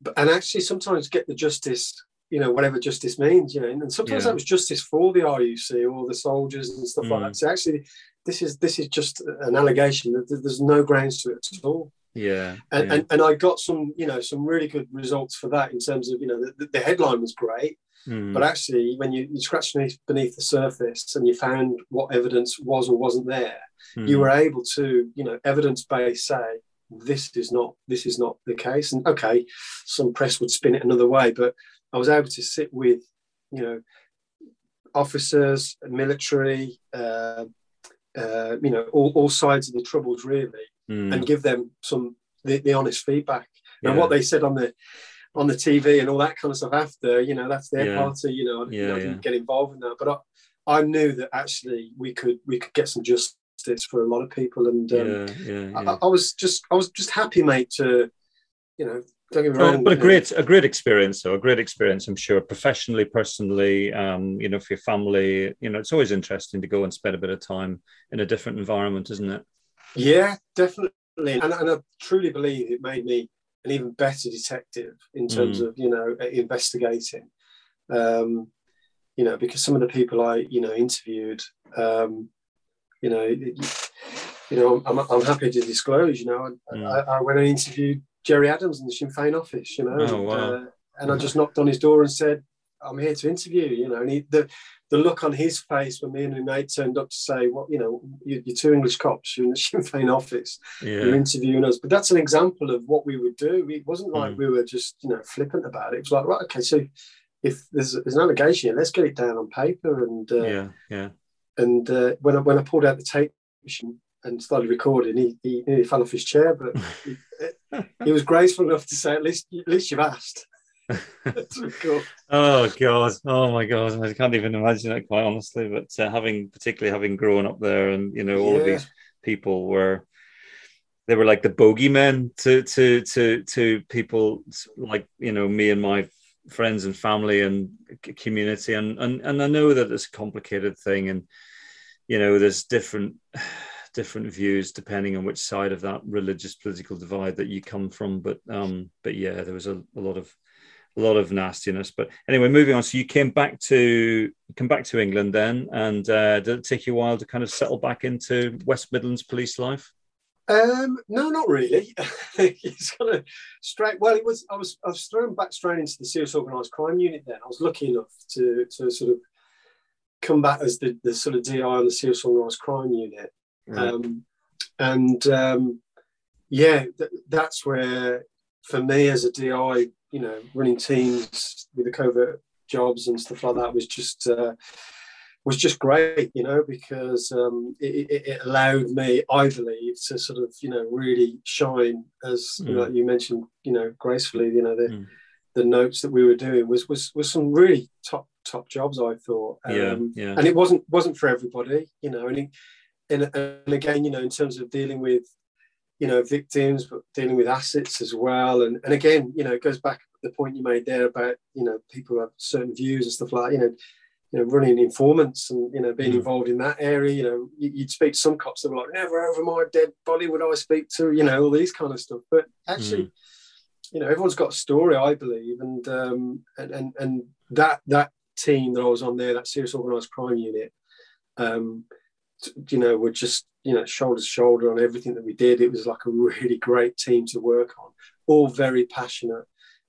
[SPEAKER 2] but, and actually sometimes get the justice. You know, whatever justice means. You know, and sometimes yeah. that was justice for the RUC or the soldiers and stuff mm. like that. So actually, this is this is just an allegation that there's no grounds to it at all.
[SPEAKER 1] Yeah
[SPEAKER 2] and,
[SPEAKER 1] yeah.
[SPEAKER 2] and and I got some you know some really good results for that in terms of you know the, the headline was great, mm. but actually when you, you scratch beneath, beneath the surface and you found what evidence was or wasn't there, mm. you were able to you know evidence based say this is not this is not the case and okay some press would spin it another way but I was able to sit with you know officers military uh, uh, you know all, all sides of the troubles really mm. and give them some the, the honest feedback. Yeah. And what they said on the on the TV and all that kind of stuff after, you know, that's their yeah. party. You know, yeah, you know, I didn't get involved in that, but I, I knew that actually we could we could get some justice for a lot of people, and um, I, I, was just I was just happy, mate, to you know don't get me wrong.
[SPEAKER 1] But a great, a great experience, though. A great experience, I'm sure, professionally, personally. Um, you know, for your family. You know, it's always interesting to go and spend a bit of time in a different environment, isn't it?
[SPEAKER 2] Yeah, definitely. And, and I truly believe it made me an even better detective in terms mm. of you know investigating. Um, you know, because some of the people I you know interviewed, um, you know, you know, I'm, I'm happy to disclose. You know, mm. I, I, went and interviewed Gerry Adams in the Sinn Féin office. You know,
[SPEAKER 1] oh, wow.
[SPEAKER 2] uh, and I just knocked on his door and said, "I'm here to interview." You know, and he, the the look on his face when me and my mate turned up to say, "What well, you know, you, are two English cops. You're in the Sinn Féin office. Yeah. You're interviewing us." But that's an example of what we would do. It wasn't like mm. we were just you know flippant about it. It was like, right, okay, so if there's, there's an allegation, let's get it down on paper. And
[SPEAKER 1] uh, yeah, yeah.
[SPEAKER 2] And uh, when I when I pulled out the tape machine and started recording, he, he nearly fell off his chair, but he, he was graceful enough to say, "At least, at least you've asked."
[SPEAKER 1] Oh god! Oh my god! I can't even imagine it quite honestly. But uh, having, particularly having grown up there, and you know, all yeah. of these people were, they were like the bogeymen to to to to people like you know me and my friends and family and community, and and and I know that it's a complicated thing, and you know, there's different different views depending on which side of that religious political divide that you come from. But um, but yeah, there was a, a lot of a lot of nastiness. But anyway, moving on. So you came back to come back to England then, and uh, did it take you a while to kind of settle back into West Midlands police life?
[SPEAKER 2] Um, no, not really. it's kind of straight. Well, it was. I was. I was thrown back straight into the serious organised crime unit. Then I was lucky enough to to sort of come back as the, the sort of DI on the serious organised crime unit. Um, and um, yeah, th- that's where for me as a DI, you know, running teams with the covert jobs and stuff like that was just uh, was just great, you know, because um, it, it, allowed me, I believe, to sort of, you know, really shine as mm. you, know, you mentioned, you know, gracefully, you know, the mm. the notes that we were doing was was was some really top top jobs, I thought.
[SPEAKER 1] Um, yeah, yeah.
[SPEAKER 2] And it wasn't wasn't for everybody, you know, and, it, and and again, you know, in terms of dealing with you know victims but dealing with assets as well and and again you know it goes back to the point you made there about you know people who have certain views and stuff like you know you know running informants and you know being mm. involved in that area you know you'd speak to some cops that were like never over my dead body would i speak to you know all these kind of stuff but actually mm. you know everyone's got a story i believe and um and and, and that that team that i was on there that serious organized crime unit um you know were just you know, shoulder to shoulder on everything that we did. It was like a really great team to work on, all very passionate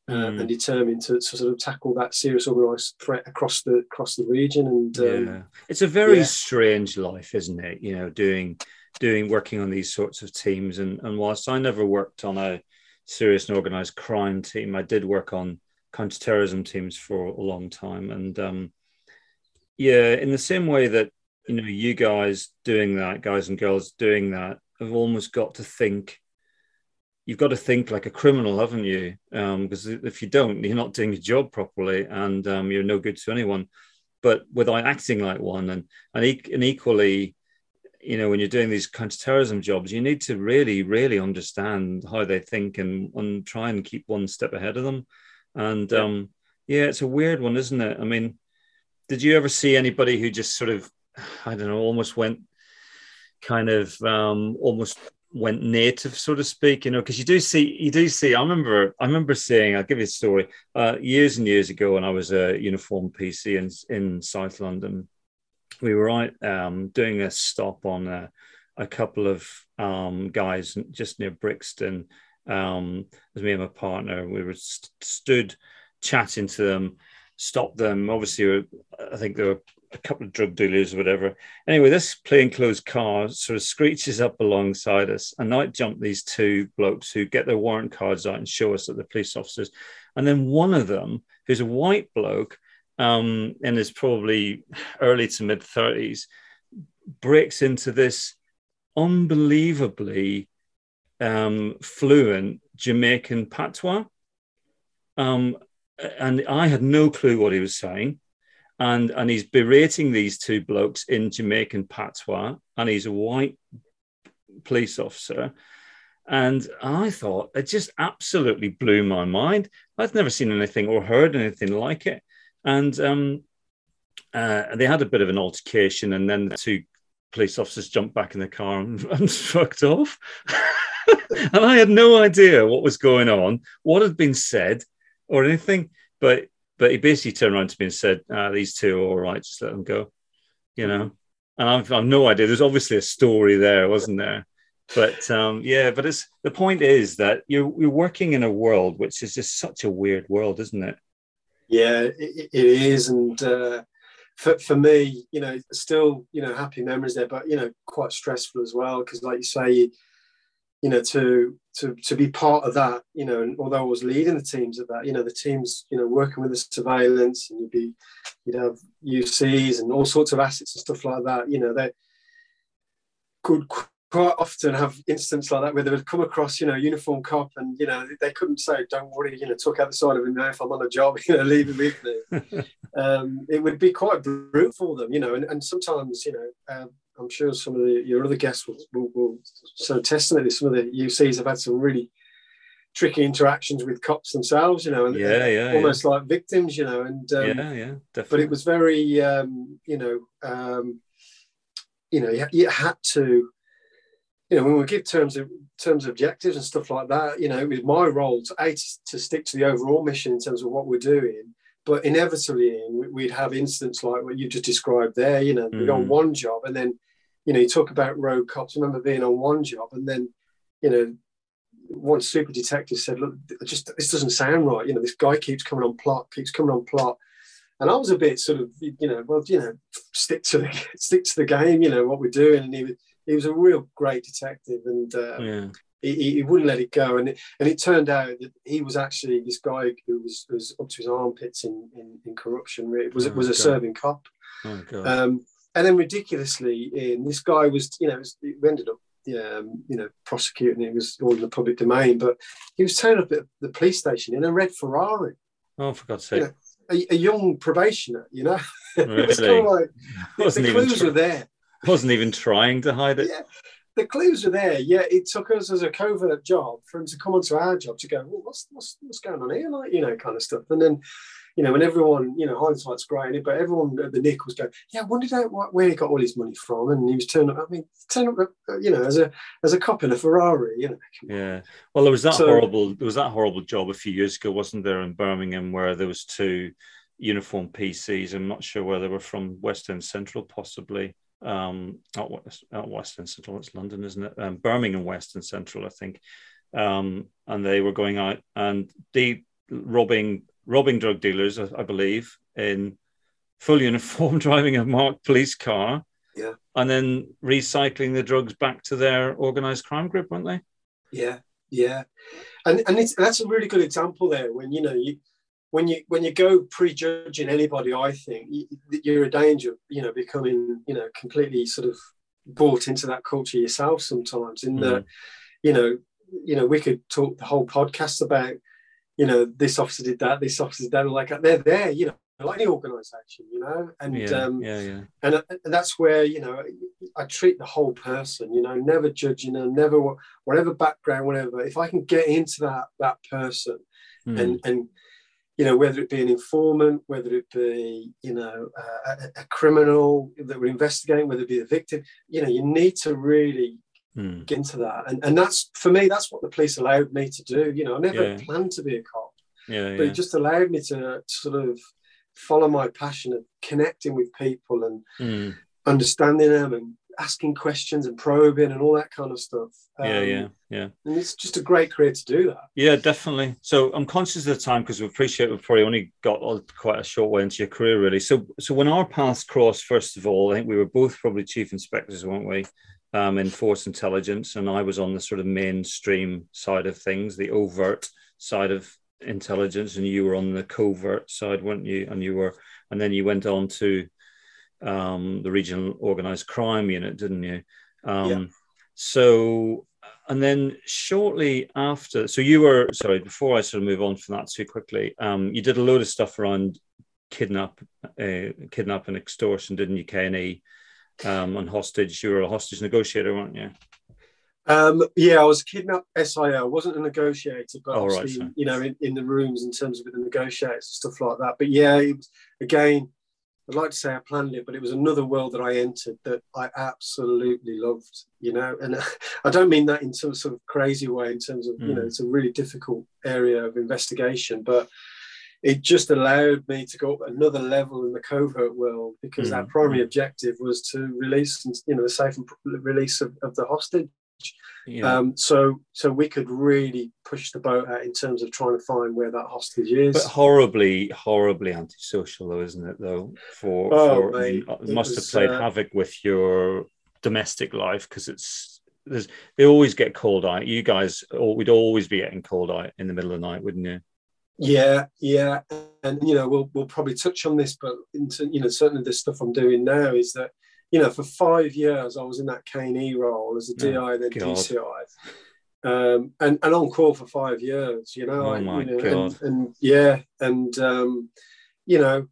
[SPEAKER 2] uh, mm. and determined to, to, sort of tackle that serious organised threat across the across the region. And um,
[SPEAKER 1] yeah, it's a very yeah. strange life, isn't it? You know, doing doing working on these sorts of teams. And and whilst I never worked on a serious and organized crime team. I did work on counterterrorism teams for a long time, and um, yeah, in the same way that you know you guys doing that, guys and girls doing that, have almost got to think. You've got to think like a criminal, haven't you? Because um, if you don't, you're not doing your job properly, and um, you're no good to anyone. But without acting like one, and and, e- and equally, you know, when you're doing these counterterrorism jobs, you need to really, really understand how they think and, and try and keep one step ahead of them. And um, yeah, it's a weird one, isn't it? I mean, did you ever see anybody who just sort of, I don't know, almost went kind of um, almost went native, so to speak, you know, because you do see, you do see, I remember, I remember seeing, I'll give you a story, uh, years and years ago when I was a uniform PC in, in South London, we were out um, doing a stop on a, a couple of um, guys just near Brixton. Um, as me and my partner, we were st- stood chatting to them, stopped them. Obviously, I think there were a couple of drug dealers or whatever. Anyway, this plainclothes car sort of screeches up alongside us, and out jump these two blokes who get their warrant cards out and show us that they're police officers. And then one of them, who's a white bloke, um, and is probably early to mid 30s, breaks into this unbelievably um, fluent Jamaican patois. Um, and I had no clue what he was saying. And, and he's berating these two blokes in Jamaican patois, and he's a white police officer. And I thought it just absolutely blew my mind. I'd never seen anything or heard anything like it and um, uh, they had a bit of an altercation, and then the two police officers jumped back in the car and, and fucked off. and I had no idea what was going on, what had been said, or anything. But but he basically turned around to me and said, ah, "These two are all right. Just let them go," you know. And I've, I've no idea. There's obviously a story there, wasn't there? But um, yeah, but it's the point is that you're you're working in a world which is just such a weird world, isn't it?
[SPEAKER 2] Yeah, it, it is, and uh, for for me, you know, still you know happy memories there, but you know quite stressful as well because, like you say, you, know to to to be part of that, you know, and although I was leading the teams of that, you know, the teams, you know, working with the surveillance, and you'd be, you'd have UCs and all sorts of assets and stuff like that. You know, they could quite often have instances like that where they would come across, you know, uniform cop and, you know, they couldn't say, don't worry, you know, talk out the side of him now if I'm on a job, you know, leave him with me. um, it would be quite brutal for them, you know, and, and sometimes, you know, um, I'm sure some of the, your other guests will, will, will so testimony, some of the UCs have had some really tricky interactions with cops themselves, you know, and
[SPEAKER 1] yeah, yeah,
[SPEAKER 2] almost
[SPEAKER 1] yeah.
[SPEAKER 2] like victims, you know, and um,
[SPEAKER 1] yeah, yeah, definitely.
[SPEAKER 2] But it was very, um, you know, um, you know, you, you had to you know, when we give terms of terms of objectives and stuff like that, you know, it was my role to a to stick to the overall mission in terms of what we're doing. But inevitably, we'd have incidents like what you just described there. You know, mm. we'd on one job, and then, you know, you talk about road cops. I remember being on one job, and then, you know, one super detective said, "Look, just this doesn't sound right. You know, this guy keeps coming on plot, keeps coming on plot." And I was a bit sort of, you know, well, you know, stick to the stick to the game. You know what we're doing, and he was he was a real great detective, and uh, yeah. he, he, wouldn't let it go. And it, and it turned out that he was actually this guy who was, was up to his armpits in, in, in corruption. It was oh, was a God. serving cop. Oh, um, and then ridiculously, in this guy was you know we ended up um, you know prosecuting it was all in the public domain, but he was turning up at the police station in a red Ferrari.
[SPEAKER 1] Oh, for God's sake!
[SPEAKER 2] You know, a, a, young probationer, you know.
[SPEAKER 1] Really? it was kind of like,
[SPEAKER 2] the clues were there
[SPEAKER 1] wasn't even trying to hide it.
[SPEAKER 2] Yeah. The clues are there. Yeah, it took us as a covert job for him to come onto our job to go, well, what's, what's, what's going on here? Like, you know, kind of stuff. And then, you know, when everyone, you know, hindsight's great, but everyone at the Nick was going, yeah, I wondered where he got all his money from. And he was turning up, I mean, turning up, uh, you know, as a as a cop in a Ferrari, you know.
[SPEAKER 1] Yeah. Well, there was that so, horrible, there was that horrible job a few years ago, wasn't there, in Birmingham, where there was two uniform PCs. I'm not sure where they were from, West End Central, possibly um, not, West, not Western Central, it's London, isn't it? Um, Birmingham Western Central, I think. Um, and they were going out and de- robbing robbing drug dealers, I, I believe, in full uniform, driving a marked police car.
[SPEAKER 2] Yeah.
[SPEAKER 1] And then recycling the drugs back to their organized crime group, weren't they?
[SPEAKER 2] Yeah. yeah, and and it's that's a really good example there. When you know you when you when you go prejudging anybody, I think you, you're a danger. You know, becoming you know completely sort of bought into that culture yourself sometimes. In mm. the you know you know we could talk the whole podcast about you know this officer did that, this officer did that. Like they're there, you know, like any organisation, you know, and
[SPEAKER 1] yeah,
[SPEAKER 2] um,
[SPEAKER 1] yeah, yeah,
[SPEAKER 2] and, uh, and that's where you know I treat the whole person, you know, never judging them, never whatever background, whatever. If I can get into that that person, mm. and and you know whether it be an informant, whether it be you know a, a, criminal that we're investigating, whether it be a victim, you know, you need to really mm. get into that, and and that's for me, that's what the police allowed me to do. You know, I never yeah. planned to be a cop.
[SPEAKER 1] Yeah,
[SPEAKER 2] but yeah. it just allowed me to sort of follow my passion of connecting with people and
[SPEAKER 1] mm.
[SPEAKER 2] understanding them and asking questions and probing and all that kind of stuff.
[SPEAKER 1] Um, yeah, yeah, yeah.
[SPEAKER 2] And it's just a great career to do that.
[SPEAKER 1] Yeah, definitely. So I'm conscious of the time because we appreciate we've probably only got quite a short way into your career, really. So, so when our paths crossed, first of all, I think we were both probably chief inspectors, weren't we? Um, in force intelligence, and I was on the sort of mainstream side of things, the overt side of intelligence, and you were on the covert side, weren't you? And you were, and then you went on to um, the regional organized crime unit, didn't you? Um, yeah. So, and then shortly after, so you were sorry. Before I sort of move on from that too quickly, um, you did a load of stuff around kidnap, uh, kidnap and extortion, didn't you? K and E, um, and hostage. You were a hostage negotiator, weren't you?
[SPEAKER 2] Um, yeah, I was a kidnapped SIO. I wasn't a negotiator, but
[SPEAKER 1] oh,
[SPEAKER 2] obviously,
[SPEAKER 1] right,
[SPEAKER 2] you know, in, in, the rooms in terms of the negotiators and stuff like that. But yeah, it was, again, I'd like to say I planned it, but it was another world that I entered that I absolutely loved, you know. And I don't mean that in some sort of crazy way, in terms of, mm. you know, hmm. it's a really difficult area of investigation, but it just allowed me to go up another level in the covert world because mm. our primary hmm. objective was to release, you know, the safe release of, of the hostage yeah. Um, so so we could really push the boat out in terms of trying to find where that hostage is.
[SPEAKER 1] But horribly, horribly antisocial, though, isn't it? Though for,
[SPEAKER 2] oh,
[SPEAKER 1] for mate, it must was, have played uh, havoc with your domestic life because it's there's they always get called out. You guys, we'd always be getting called out in the middle of the night, wouldn't you?
[SPEAKER 2] Yeah, yeah, and you know we'll we'll probably touch on this, but into you know certainly the stuff I'm doing now is that you know, for five years I was in that K&E role as a DI, oh, then God. DCI, um, and and on call for five years. You know,
[SPEAKER 1] oh
[SPEAKER 2] I, you know,
[SPEAKER 1] God.
[SPEAKER 2] And, and, yeah, and um, you know,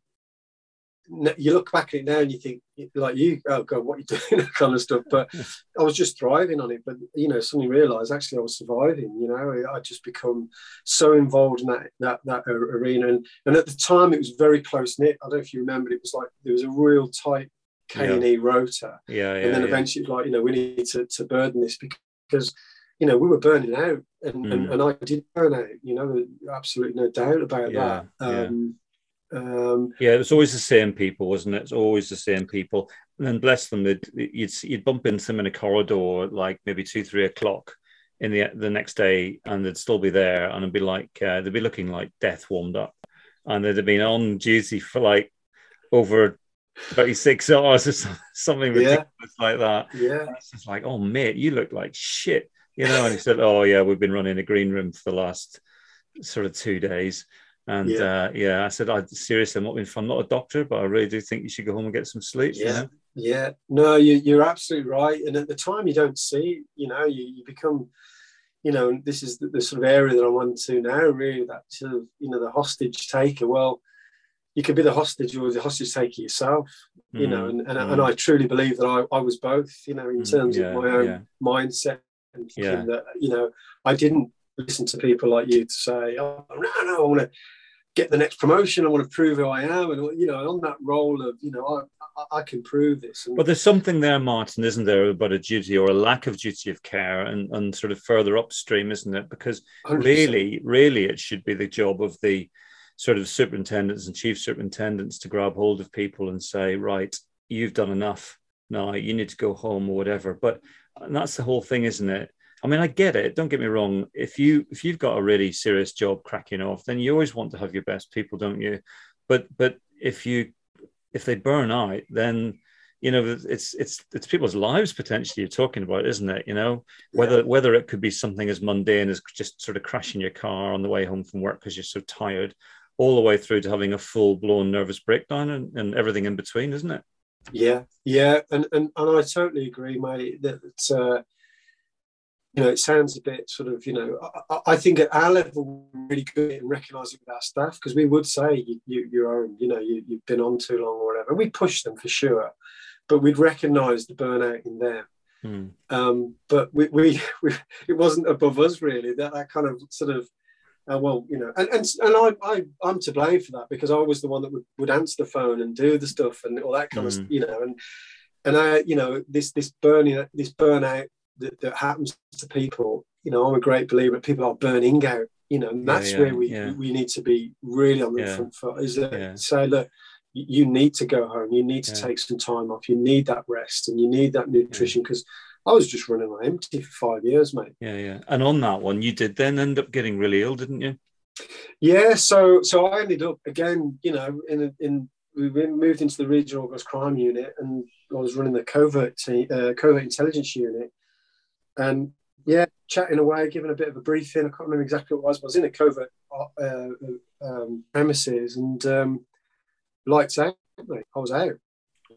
[SPEAKER 2] you look back at it now and you think, like you, oh God, what are you doing, that kind of stuff. But I was just thriving on it. But you know, suddenly realised actually I was surviving. You know, I just become so involved in that that that arena, and and at the time it was very close knit. I don't know if you remember, it was like there was a real tight K and E rota.
[SPEAKER 1] Yeah,
[SPEAKER 2] yeah. And then
[SPEAKER 1] yeah.
[SPEAKER 2] eventually, like you know, we need to, to burden this because you know we were burning out, and, mm. and, and I did burn out. You know, absolutely no doubt about
[SPEAKER 1] yeah,
[SPEAKER 2] that. Um, um,
[SPEAKER 1] yeah, it was always the same people, wasn't it? It's always the same people. And then bless them, you'd you'd bump into them in a corridor like maybe two, three o'clock in the the next day, and they'd still be there, and it'd be like uh, they'd be looking like death warmed up, and they'd have been on duty for like over 36 hours or something ridiculous yeah. like that.
[SPEAKER 2] Yeah.
[SPEAKER 1] It's just like, oh, mate, you look like shit. You know, and he said, oh, yeah, we've been running a green room for the last sort of two days. And yeah, uh, yeah I said, I seriously, I'm not, being, I'm not a doctor, but I really do think you should go home and get some sleep.
[SPEAKER 2] Yeah.
[SPEAKER 1] You know?
[SPEAKER 2] Yeah. No, you, are absolutely right. And at the time, you don't see, you know, you, you become, you know, this is the, the, sort of area that I'm on to now, really, that sort of, you know, the hostage taker. Well, you could be the hostage or the hostage taker yourself, you mm, know, and, and, mm. and, I truly believe that I, I was both, you know, in mm, terms yeah, of my own yeah. mindset and thinking yeah. that, you know, I didn't listen to people like you to say, oh, no, no, I want to get the next promotion. I want to prove who I am. And, you know, on that role of, you know, I, I, can prove this. And,
[SPEAKER 1] but there's something there, Martin, isn't there, about a duty or a lack of duty of care and, and sort of further upstream, isn't it? Because 100%. really, really, it should be the job of the, sort of superintendents and chief superintendents to grab hold of people and say, right, you've done enough. Now you need to go home or whatever. But that's the whole thing, isn't it? I mean, I get it. Don't get me wrong. If you if you've got a really serious job cracking off, then you always want to have your best people, don't you? But but if you if they burn out, then you know it's it's it's people's lives potentially you're talking about isn't it you know whether yeah. whether it could be something as mundane as just sort of crashing your car on the way home from work because you're so tired all the way through to having a full-blown nervous breakdown and, and everything in between isn't it
[SPEAKER 2] yeah yeah and and, and i totally agree mate that uh, know, it sounds a bit sort of, you know, I, I think at our level, we're really good at recognizing with our staff because we would say you, you, you're on, you know, you, you've been on too long or whatever. We push them for sure, but we'd recognize the burnout in them. Mm. Um, but we, we, we, it wasn't above us really. That that kind of sort of, uh, well, you know, and and, and I, I I'm to blame for that because I was the one that would, would answer the phone and do the stuff and all that kind mm. of, you know, and and I, you know, this this burning this burnout that, that happens to people, you know, I'm a great believer people are burning out, you know, and that's yeah, yeah, where we, yeah. we need to be really on the front foot is that say, look, you need to go home, you need to take some time off, you need that rest and you need that nutrition because I was just running on empty for five years, mate.
[SPEAKER 1] Yeah, yeah. And on that one, you did then end up getting really ill, didn't you?
[SPEAKER 2] Yeah, so so I ended up again, you know, in in we moved into the regional organised crime unit, and I was running the covert team, uh, covert intelligence unit, and yeah, chatting away, giving a bit of a briefing. I can't remember exactly what it was, but I was in a covert uh, um, premises and um, lights out. Mate. I was out.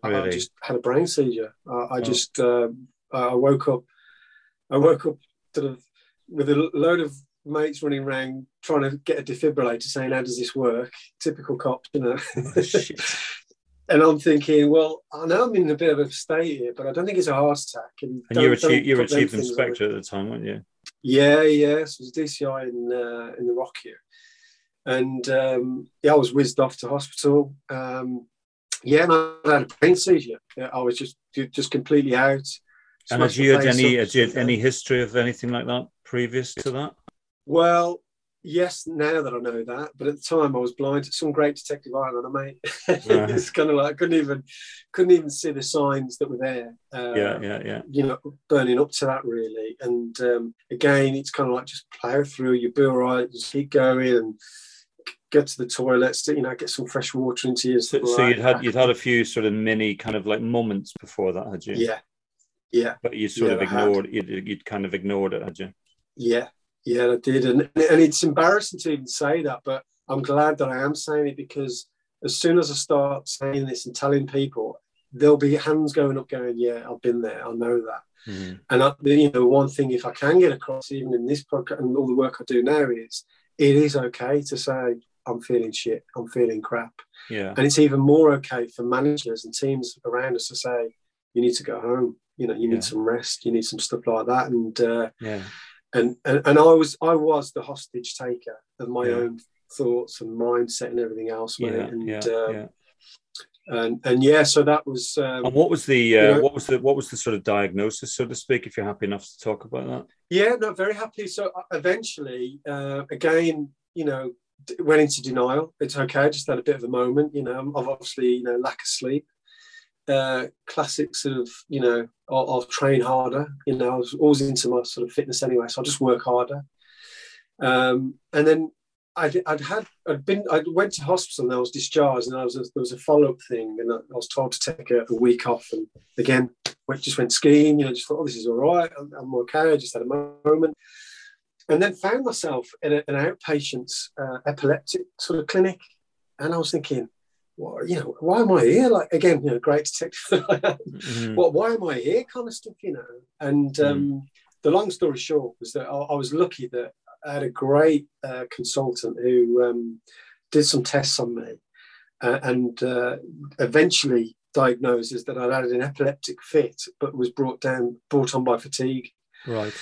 [SPEAKER 2] Really? I just had a brain seizure. I, I oh. just uh, I woke up. I woke up sort of with a load of mates running around trying to get a defibrillator, saying, "How does this work?" Typical cops, you know. Oh, and I'm thinking, well, I know I'm in a bit of a state here, but I don't think it's a heart attack.
[SPEAKER 1] And, and you were chief, you were chief inspector at the time, weren't you?
[SPEAKER 2] Yeah, yeah. So it was DCI in uh, in the Rock here, and um, yeah, I was whizzed off to hospital. Um, yeah, and I had a brain seizure. I was just just completely out.
[SPEAKER 1] And had you had any had you had any history of anything like that previous to that?
[SPEAKER 2] Well, yes, now that I know that, but at the time I was blind. Some great detective Island, mate. it's kind of like I couldn't even couldn't even see the signs that were there.
[SPEAKER 1] Uh, yeah, yeah, yeah.
[SPEAKER 2] You know, burning up to that really. And um, again, it's kind of like just plow through. You'll be all right. Just keep going and get to the toilets. To, you know, get some fresh water into you.
[SPEAKER 1] So, so you'd had you'd had a few sort of mini kind of like moments before that, had you?
[SPEAKER 2] Yeah, yeah.
[SPEAKER 1] But you sort yeah, of ignored. You'd, you'd kind of ignored it, had you?
[SPEAKER 2] Yeah, yeah, I did, and and it's embarrassing to even say that, but I'm glad that I am saying it because as soon as I start saying this and telling people, there'll be hands going up, going, "Yeah, I've been there. I know that." Mm-hmm. And I, you know, one thing if I can get across, even in this podcast and all the work I do now, is it is okay to say I'm feeling shit, I'm feeling crap.
[SPEAKER 1] Yeah.
[SPEAKER 2] And it's even more okay for managers and teams around us to say, you need to go home. You know, you need some rest. You need some stuff like that. And uh,
[SPEAKER 1] yeah
[SPEAKER 2] and, and and I was I was the hostage taker of my yeah. own thoughts and mindset and everything else. Yeah, and, yeah, um, yeah. And and yeah, so that was. Um,
[SPEAKER 1] and what was the uh, you know, what was the what was the sort of diagnosis, so to speak? If you're happy enough to talk about that.
[SPEAKER 2] Yeah, no, very happy. So uh, eventually, uh, again, you know, went into denial. It's okay. I just had a bit of a moment. You know, of obviously, you know, lack of sleep uh, classic sort of, you know, I'll, I'll, train harder. You know, I was always into my sort of fitness anyway, so I'll just work harder. Um, and then I'd, I'd, had, I'd been, I went to hospital and I was discharged, and I was a, there was a follow up thing, and I, I was told to take a, a, week off. And again, went, just went skiing. You know, just thought, oh, this is all right. I'm, I'm okay. I just had a moment, and then found myself in a, an outpatient uh, epileptic sort of clinic, and I was thinking well, you know, why am I here? Like again, you know, great detective. mm-hmm. Well, why am I here? Kind of stuff, you know. And mm. um, the long story short was that I, I, was lucky that I had a great uh, consultant who um, did some tests on me, uh, and uh, eventually diagnoses that I'd had an epileptic fit, but was brought down, brought on by fatigue.
[SPEAKER 1] Right.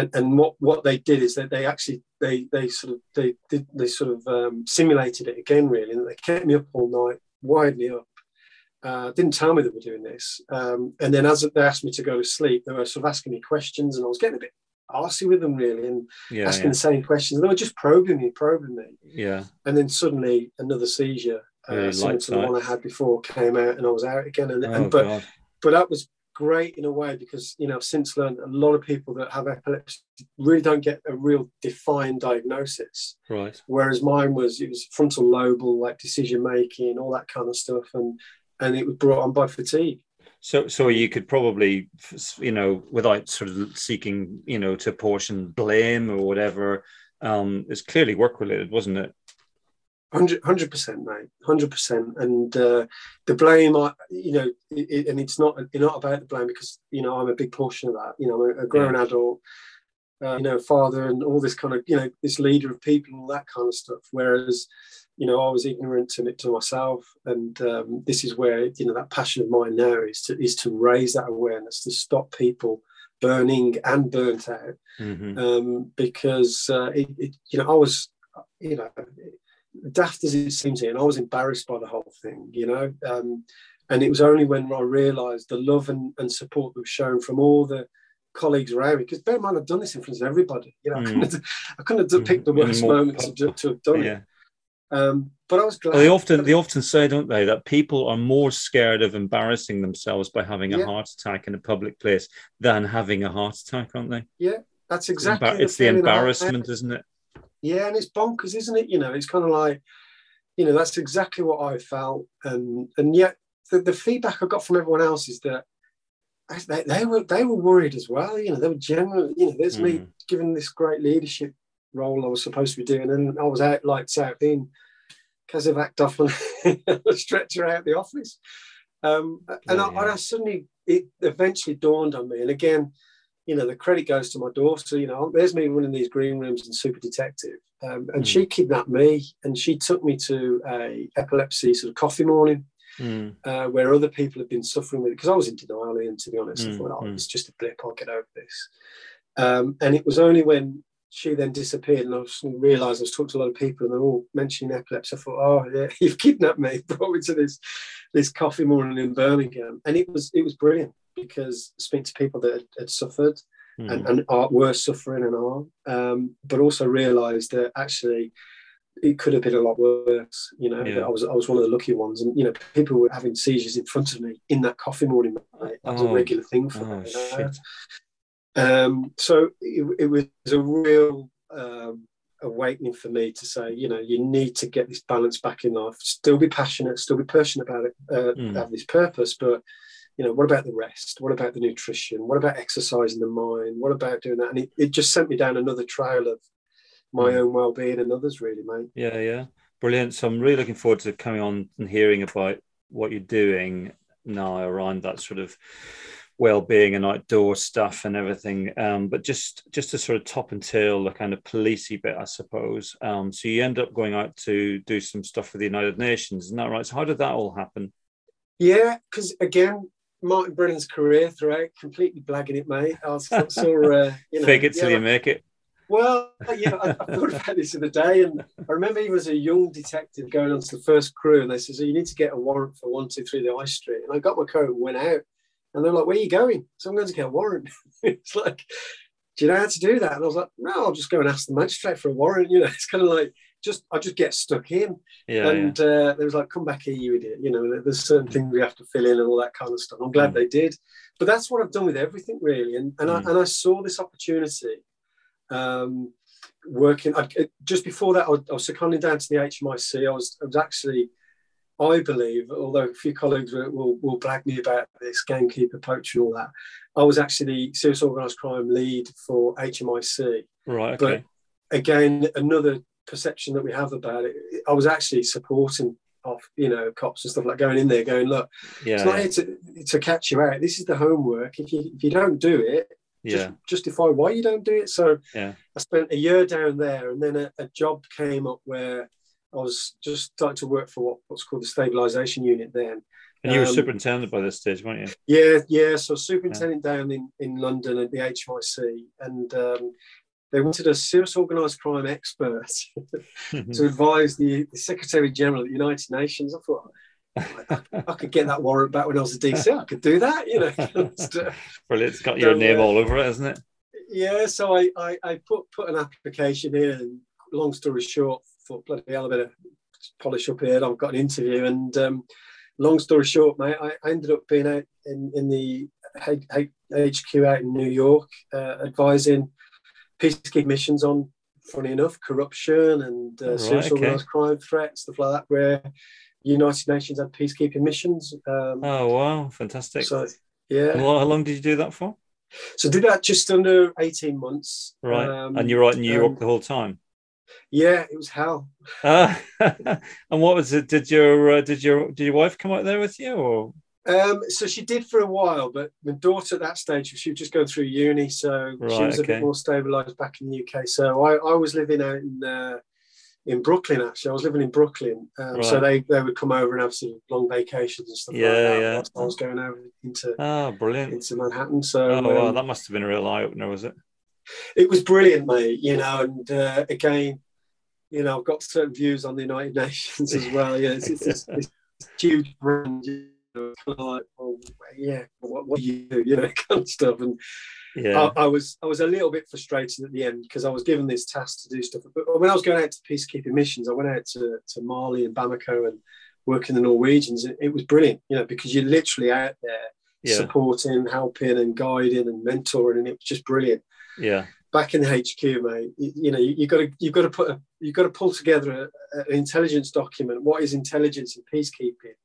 [SPEAKER 2] And, and what, what they did is that they actually they they sort of they did they sort of um, simulated it again really and they kept me up all night wired me up. Uh, didn't tell me they were doing this. Um, and then as they asked me to go to sleep they were sort of asking me questions and I was getting a bit arsy with them really and yeah, asking yeah. the same questions. They were just probing me probing me.
[SPEAKER 1] Yeah.
[SPEAKER 2] And then suddenly another seizure uh, really similar to the one I had before came out and I was out again. And, oh, and but God. but that was great in a way because you know I've since learned a lot of people that have epilepsy really don't get a real defined diagnosis.
[SPEAKER 1] Right.
[SPEAKER 2] Whereas mine was it was frontal lobal, like decision making, all that kind of stuff, and and it was brought on by fatigue.
[SPEAKER 1] So, so you could probably, you know, without sort of seeking, you know, to portion blame or whatever, um, it's clearly work related, wasn't it?
[SPEAKER 2] Hundred percent, mate. Hundred percent. And uh, the blame, I, you know, it, it, and it's not not about the blame because you know I'm a big portion of that. You know, I'm a, a grown yeah. adult, uh, you know, father, and all this kind of, you know, this leader of people, and all that kind of stuff. Whereas, you know, I was ignorant to it to myself, and um, this is where you know that passion of mine now is to is to raise that awareness to stop people burning and burnt out, mm-hmm. um, because uh, it, it, you know, I was, you know daft as it seems and I was embarrassed by the whole thing, you know. Um, and it was only when I realised the love and, and, support that was shown from all the colleagues around me, because bear in mind, I've done this in front of everybody. You know, mm. I couldn't have, I couldn't have picked the hmm. worst moments to, to, have done yeah. it. Um, but I was glad.
[SPEAKER 1] Well, they often they often say, don't they, that people are more scared of embarrassing themselves by having a yeah. heart attack in a public place than having a heart attack, aren't they?
[SPEAKER 2] Yeah, that's exactly.
[SPEAKER 1] It's, the, it's the embarrassment, isn't it?
[SPEAKER 2] Yeah, and it's bonkers, isn't it? You know, it's kind of like, you know, that's exactly what I felt, and and yet the, the feedback I got from everyone else is that they, they were they were worried as well. You know, they were generally, you know, there's mm. me given this great leadership role I was supposed to be doing, and I was out lights out being casevac off on a stretcher out the office. Um, and, yeah, I, yeah. and I suddenly, it eventually dawned on me, and again, you know, the credit goes to my daughter. You know, there's me running these green rooms and Super Detective, um, and mm. she kidnapped me and she took me to a epilepsy sort of coffee morning. Mm. Uh, where other people have been suffering with it because I was in denial, and to be honest, mm. I thought, oh, hmm. it's just a blip. I'll get over this. Um, and it was only when she then disappeared, and I realised I was talking to a lot of people, and they're all mentioning epilepsy. I thought, oh yeah, you've kidnapped me, brought me to this this coffee morning in Birmingham, and it was it was brilliant because speak to people that had, had suffered mm. and, and are, were suffering and are, um, but also realised that actually it could have been a lot worse. You know, yeah. I was I was one of the lucky ones, and you know, people were having seizures in front of me in that coffee morning. That was oh, a regular thing for oh, me. You know? um, so it, it, was a real um, awakening for me to say, you know, you need to get this balance back in life. Still be passionate, still be passionate about it, uh, mm. have this purpose, but you know, what about the rest? What about the nutrition? What about exercising the mind? What about doing that? And it, it just sent me down another trail of my mm. own well-being and others, really, mate.
[SPEAKER 1] Yeah, yeah, brilliant. So I'm really looking forward to coming on and hearing about what you're doing now around that sort of well-being and outdoor stuff and everything um, but just just to sort of top and tail the kind of policey bit i suppose um, so you end up going out to do some stuff for the united nations isn't that right so how did that all happen
[SPEAKER 2] yeah because again Martin Brennan's career throughout, completely blagging it, mate. I saw, uh,
[SPEAKER 1] you know, fake it till yeah, you make it.
[SPEAKER 2] Well, yeah, I, I, thought about this the other day, and I remember he was a young detective going onto the first crew, and they said, "So you need to get a warrant for one two three the High Street." And I got my coat and went out, and they're like, "Where are you going?" So I'm going to get a warrant. it's like, do you know how to do that? And I was like, "No, I'll just go and ask the magistrate for a warrant." You know, it's kind of like just I just get stuck in. Yeah, and yeah. Uh, there was like, come back here, you idiot. You know, there's certain things we have to fill in and all that kind of stuff. I'm glad mm. they did, but that's what I've done with everything really. And and, mm. I, and I saw this opportunity. Um, working I, just before that, I was, I was seconding down to the HMIC. I was I was actually. I believe, although a few colleagues will, will, will blag me about this gamekeeper, poacher, and all that, I was actually the serious organised crime lead for HMIC.
[SPEAKER 1] Right. Okay.
[SPEAKER 2] But again, another perception that we have about it. I was actually supporting off, you know, cops and stuff like going in there, going, look, yeah, it's not here to, to catch you out. This is the homework. If you if you don't do it, yeah. justify why you don't do it. So
[SPEAKER 1] yeah. I
[SPEAKER 2] spent a year down there, and then a, a job came up where I was just starting to work for what, what's called the stabilisation unit then.
[SPEAKER 1] And you were um, superintendent by this stage, weren't you?
[SPEAKER 2] Yeah, yeah. So superintendent yeah. down in, in London at the HMIC, and um, they wanted a serious organised crime expert to advise the, the, Secretary General of the United Nations. I thought I, I, could get that warrant back when I was a DC. I could do that, you know.
[SPEAKER 1] Brilliant. It's got your so, name uh, all over it, hasn't it?
[SPEAKER 2] Yeah. So I, I, I, put put an application in, and long story short, thought bloody hell, I better polish up here. I've got an interview, and um, long story short, mate, I, I ended up being out in in the HQ out in New York, uh, advising peacekeeping missions on, funny enough, corruption and uh, right, serious okay. crime threats, stuff like that, where United Nations had peacekeeping missions. Um,
[SPEAKER 1] oh wow, fantastic!
[SPEAKER 2] So yeah,
[SPEAKER 1] how long did you do that for?
[SPEAKER 2] So did that just under eighteen months.
[SPEAKER 1] Right, um, and you're right in New York um, the whole time.
[SPEAKER 2] Yeah, it was hell.
[SPEAKER 1] Uh, and what was it? Did your uh, did your did your wife come out there with you, or?
[SPEAKER 2] Um, so she did for a while, but my daughter at that stage she was just going through uni, so right, she was okay. a bit more stabilised back in the UK. So I, I was living out in uh, in Brooklyn actually. I was living in Brooklyn, um, right. so they, they would come over and have some long vacations and stuff
[SPEAKER 1] yeah,
[SPEAKER 2] like that.
[SPEAKER 1] Yeah,
[SPEAKER 2] I was going over into
[SPEAKER 1] oh, brilliant
[SPEAKER 2] into Manhattan. So
[SPEAKER 1] oh, wow, um, that must have been a real eye opener, was it?
[SPEAKER 2] It was brilliant, mate. You know, and uh, again, you know, I've got certain views on the United Nations as well. Yeah, it's, it's, it's, it's huge brand. You know, like, well, yeah, what, what do you do? You know, kind of stuff. And yeah. I, I, was I was a little bit frustrated at the end because I was given this task to do stuff. But when I was going out to peacekeeping missions, I went out to, to Mali and Bamako and working the Norwegians. It, it was brilliant, you know, because you're literally out there yeah. supporting, helping, and guiding and mentoring, and it was just brilliant.
[SPEAKER 1] Yeah.
[SPEAKER 2] Back in the HQ, mate, you, you know, you, have got to you've got to put a you've got to pull together a, an intelligence document. What is intelligence in peacekeeping?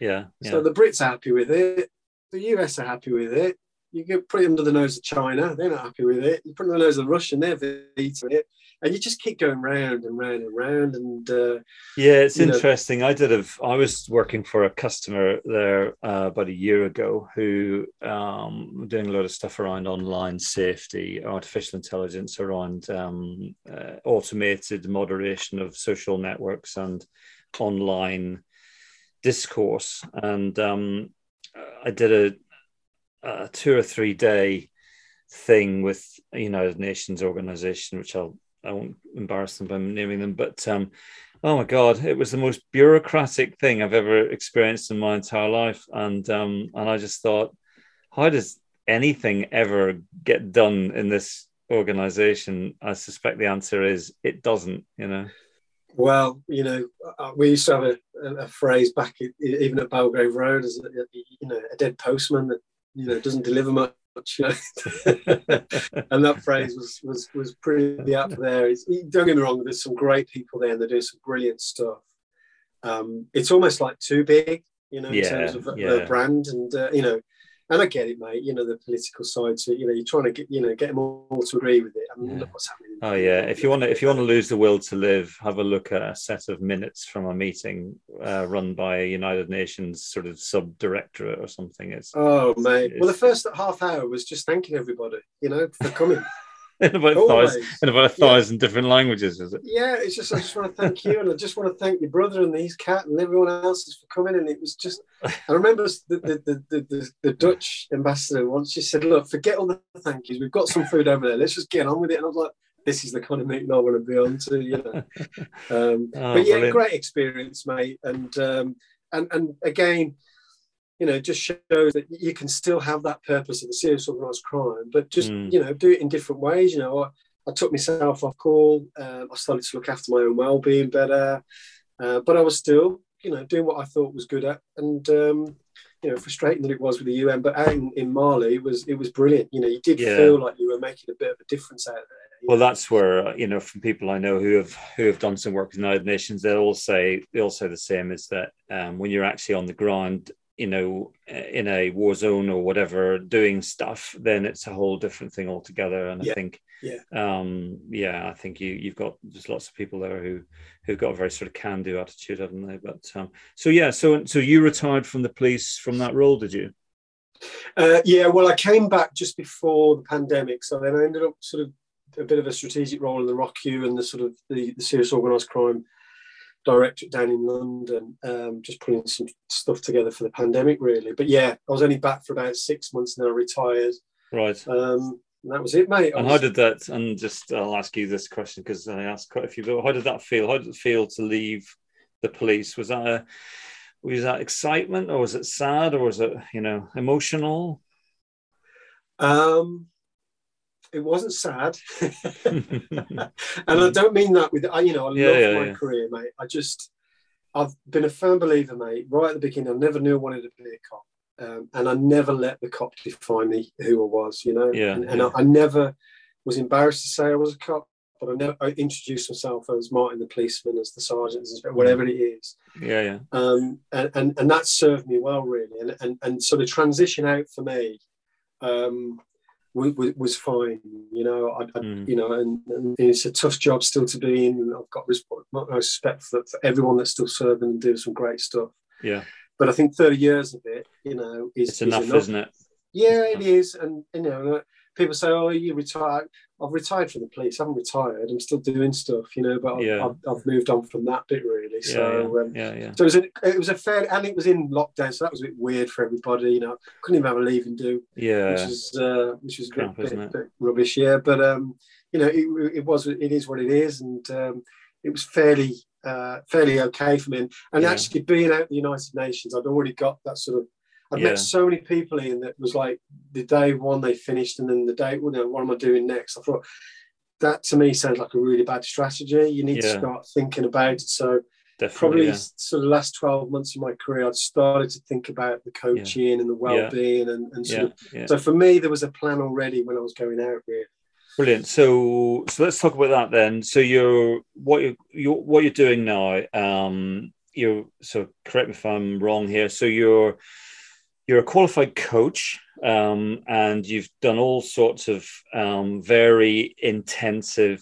[SPEAKER 1] Yeah, yeah.
[SPEAKER 2] So the Brits are happy with it. The US are happy with it you get put it under the nose of China, they're not happy with it. You put it under the nose of the Russian, they're vetoing it. And you just keep going round and round and round. And uh,
[SPEAKER 1] yeah, it's interesting. Know. I did have, I was working for a customer there uh, about a year ago who um, doing a lot of stuff around online safety, artificial intelligence, around um, uh, automated moderation of social networks and online discourse. And um, I did a a two or three day thing with a United Nations organization, which I'll I won't embarrass them by naming them, but um, oh my god, it was the most bureaucratic thing I've ever experienced in my entire life, and um, and I just thought, how does anything ever get done in this organization? I suspect the answer is it doesn't. You know.
[SPEAKER 2] Well, you know, uh, we used to have a, a phrase back even at Belgrave Road as you know a dead postman that you know doesn't deliver much. And that phrase was was was pretty up there. It's, don't get me wrong. There's some great people there, and they do some brilliant stuff. Um, it's almost like too big, you know,
[SPEAKER 1] yeah,
[SPEAKER 2] in terms of
[SPEAKER 1] yeah.
[SPEAKER 2] the brand, and uh, you know, and I get it, mate. You know, the political side to you know, you're trying to get you know get them all to agree with it. I mean, yeah. look what's happening.
[SPEAKER 1] Oh yeah, if you want to if you want to lose the will to live, have a look at a set of minutes from a meeting uh, run by a United Nations sort of sub directorate or something. It's
[SPEAKER 2] oh mate. It's, well, the first half hour was just thanking everybody, you know, for coming.
[SPEAKER 1] in about a thousand, in about a thousand yeah. different languages, is it?
[SPEAKER 2] Yeah, it's just I just want to thank you, and I just want to thank your brother and his cat and everyone else for coming. And it was just, I remember the the, the, the, the Dutch ambassador once she said, "Look, forget all the thank yous. We've got some food over there. Let's just get on with it." And I was like, "This is the kind of meeting I want to be on to," you know. Um, oh, but yeah, brilliant. great experience, mate, and um, and and again you know, just shows that you can still have that purpose of a serious organised crime, but just mm. you know, do it in different ways. You know, I, I took myself off call. Um, I started to look after my own well-being better, uh, but I was still, you know, doing what I thought was good at, and um, you know, frustrating that it was with the UN, but out in, in Mali, it was it was brilliant. You know, you did yeah. feel like you were making a bit of a difference out there.
[SPEAKER 1] Well, that's where you know, from people I know who have who have done some work with the United Nations, they'll all say they all say the same: is that um, when you're actually on the ground you know, in a war zone or whatever, doing stuff, then it's a whole different thing altogether. And
[SPEAKER 2] yeah.
[SPEAKER 1] I think,
[SPEAKER 2] yeah,
[SPEAKER 1] um, yeah, I think you you've got there's lots of people there who who've got a very sort of can-do attitude, haven't they? But um, so yeah, so so you retired from the police from that role, did you?
[SPEAKER 2] Uh, yeah, well, I came back just before the pandemic, so then I ended up sort of a bit of a strategic role in the ROCU and the sort of the, the serious organised crime directorate down in London, um, just putting some stuff together for the pandemic, really. But yeah, I was only back for about six months and then I retired.
[SPEAKER 1] Right.
[SPEAKER 2] Um, and that was it, mate.
[SPEAKER 1] and
[SPEAKER 2] was...
[SPEAKER 1] how did that? And just I'll ask you this question because I asked quite a few. But how did that feel? How did it feel to leave the police? Was that a was that excitement, or was it sad, or was it you know emotional?
[SPEAKER 2] Um, it wasn't sad, and I don't mean that with you know I yeah, love yeah, my yeah. career, mate. I just I've been a firm believer, mate. Right at the beginning, I never knew I wanted to be a cop, um, and I never let the cop define me who I was. You know,
[SPEAKER 1] yeah,
[SPEAKER 2] and, and I, I, never was embarrassed to say I was a cop. but I never I introduced myself as Martin the policeman, as the sergeant, as whatever it is.
[SPEAKER 1] Yeah, yeah.
[SPEAKER 2] Um, and, and and that served me well, really. And and and so the transition out for me um, was, was fine. You know, I, I
[SPEAKER 1] Mm.
[SPEAKER 2] you know, and, and it's a tough job still to be in. I've got respect, for, for everyone that's still serving and doing some great stuff.
[SPEAKER 1] Yeah.
[SPEAKER 2] But I think 30 years of it, you know, is
[SPEAKER 1] It's enough,
[SPEAKER 2] is enough.
[SPEAKER 1] isn't it?
[SPEAKER 2] Yeah, it is. And, you know, people say, oh, you retired. I've retired from the police. I haven't retired. I'm still doing stuff, you know, but I've,
[SPEAKER 1] Yeah.
[SPEAKER 2] I've, I've moved on from that bit, really. So,
[SPEAKER 1] yeah,
[SPEAKER 2] um,
[SPEAKER 1] yeah, yeah.
[SPEAKER 2] so it was, a, it was a fair, and it was in lockdown, so that was a bit weird for everybody. You know, couldn't even have a leave and do, which
[SPEAKER 1] Yeah,
[SPEAKER 2] is uh, which was a bit, bit, bit rubbish. Yeah, but um, you know, it, it was it is what it is, and um, it was fairly uh, fairly okay for me. And, and
[SPEAKER 1] Yeah.
[SPEAKER 2] actually, being out at the United Nations, I'd already got that sort of. I'd
[SPEAKER 1] Yeah.
[SPEAKER 2] met so many people in that was like the day one they finished, and then the day, well, no, what am I doing next? I thought that to me sounds like a really bad strategy. You need to start thinking about it. So
[SPEAKER 1] definitely.
[SPEAKER 2] probably
[SPEAKER 1] yeah.
[SPEAKER 2] sort of last 12 months of my career i'd started to think about the coaching and the well-being and, and sort
[SPEAKER 1] Yeah,
[SPEAKER 2] of
[SPEAKER 1] yeah.
[SPEAKER 2] so for me there was a plan already when i was going out really
[SPEAKER 1] Brilliant. So, so let's talk about that then. So, you're what you you what you're doing now. Um, you're so correct me if I'm wrong here. So you're you're a qualified coach, um, and you've done all sorts of um, very intensive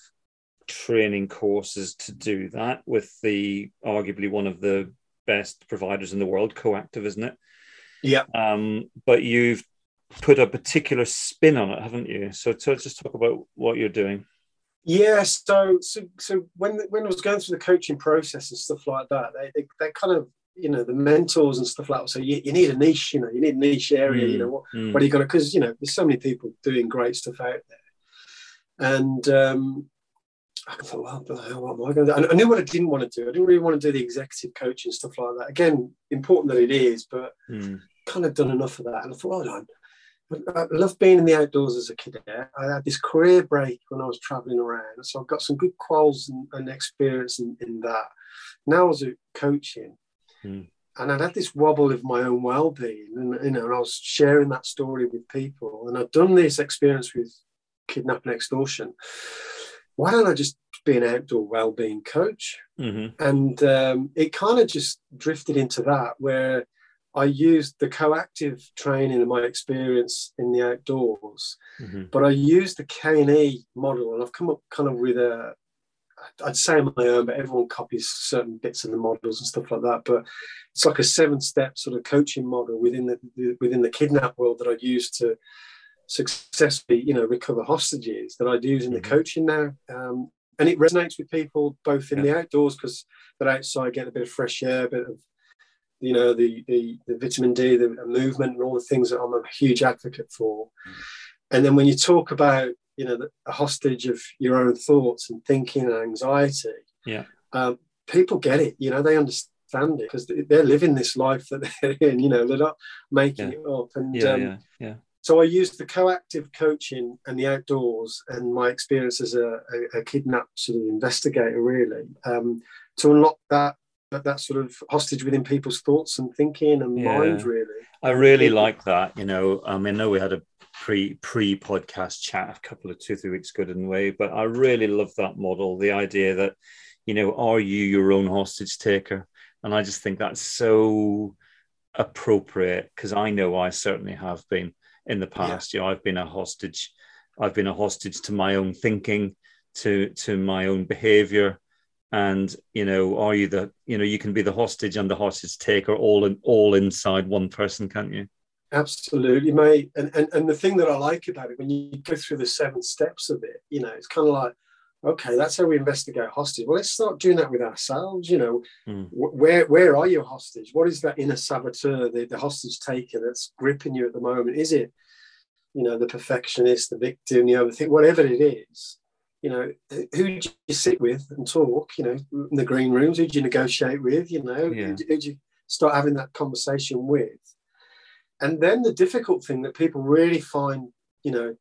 [SPEAKER 1] training courses to do that with the arguably one of the best providers in the world, Coactive, isn't it?
[SPEAKER 2] yeah
[SPEAKER 1] um, but you've put a particular spin on it, haven't you? So, so just talk about what you're doing.
[SPEAKER 2] yeah so so so when when i was going through the coaching process and stuff like that they they, they kind of you know the mentors and stuff like that so you, you need a niche you know you need a niche area you know what,
[SPEAKER 1] Mm,
[SPEAKER 2] what are you going to because you know there's so many people doing great stuff out there and um I thought, well, what am I going to do? I knew what I didn't want to do. I didn't really want to do the executive coaching stuff like that. Again, important that it is, but
[SPEAKER 1] mm,
[SPEAKER 2] kind of done enough of that. And I thought, hold on. I love being in the outdoors as a cadet. I had this career break when I was traveling around. So I've got some good quals and, and experience in, in that. Now I was coaching.
[SPEAKER 1] Hmm.
[SPEAKER 2] And I'd had this wobble of my own well-being, and you know, and I was sharing that story with people. And I'd done this experience with kidnapping extortion. Why don't I just be an outdoor well-being coach?
[SPEAKER 1] mhm,
[SPEAKER 2] and um, it kind of just drifted into that where I used the coactive training and my experience in the outdoors,
[SPEAKER 1] mhm,
[SPEAKER 2] but I used the K and E model, and I've come up kind of with a, I'd say on my own, but everyone copies certain bits of the models and stuff like that. But it's like a seven-step sort of coaching model within the, the within the kidnap world that I use to successfully, you know, recover hostages that I use in the
[SPEAKER 1] Mhm.
[SPEAKER 2] coaching now. Um, and it resonates with people both in the outdoors because they're outside getting a bit of fresh air, a bit of you know the the, the vitamin D, the movement, and all the things that I'm a huge advocate for. And then when you talk about you know the, a hostage of your own thoughts and thinking and anxiety,
[SPEAKER 1] Yeah.
[SPEAKER 2] um, people get it. You know they understand it because they're living this life that they're in. You know they're not making it up. And
[SPEAKER 1] yeah,
[SPEAKER 2] um,
[SPEAKER 1] yeah, yeah,
[SPEAKER 2] so I used the coactive coaching and the outdoors and my experience as a, a, a kidnapped sort of investigator, really, um, to unlock that, that that sort of hostage within people's thoughts and thinking and
[SPEAKER 1] Yeah.
[SPEAKER 2] mind, really.
[SPEAKER 1] I really like that. You know, I mean, I know we had a pre pre podcast chat a couple of two three weeks ago, didn't we? But I really love that model. The idea that you know, are you your own hostage taker? And I just think that's so appropriate because I know I certainly have been in the past. You know, I've been a hostage. I've been a hostage to my own thinking, to to my own behavior. And you know, are you the you know you can be the hostage and the hostage taker all in all inside one person, can't you?
[SPEAKER 2] Absolutely, mate. And, and and the thing that I like about it, when you go through the seven steps of it, you know, it's kind of like, okay, that's how we investigate hostage. Well, let's start doing that with ourselves. You know,
[SPEAKER 1] Mm.
[SPEAKER 2] Wh- where where are you hostage? What is that inner saboteur, the, the hostage taker that's gripping you at the moment? Is it, you know, the perfectionist, the victim, the overthink, whatever it is? You know, who do you sit with and talk? You know, in the green rooms, who do you negotiate with? You know,
[SPEAKER 1] Yeah.
[SPEAKER 2] who, do- who do you start having that conversation with? And then the difficult thing that people really find, you know,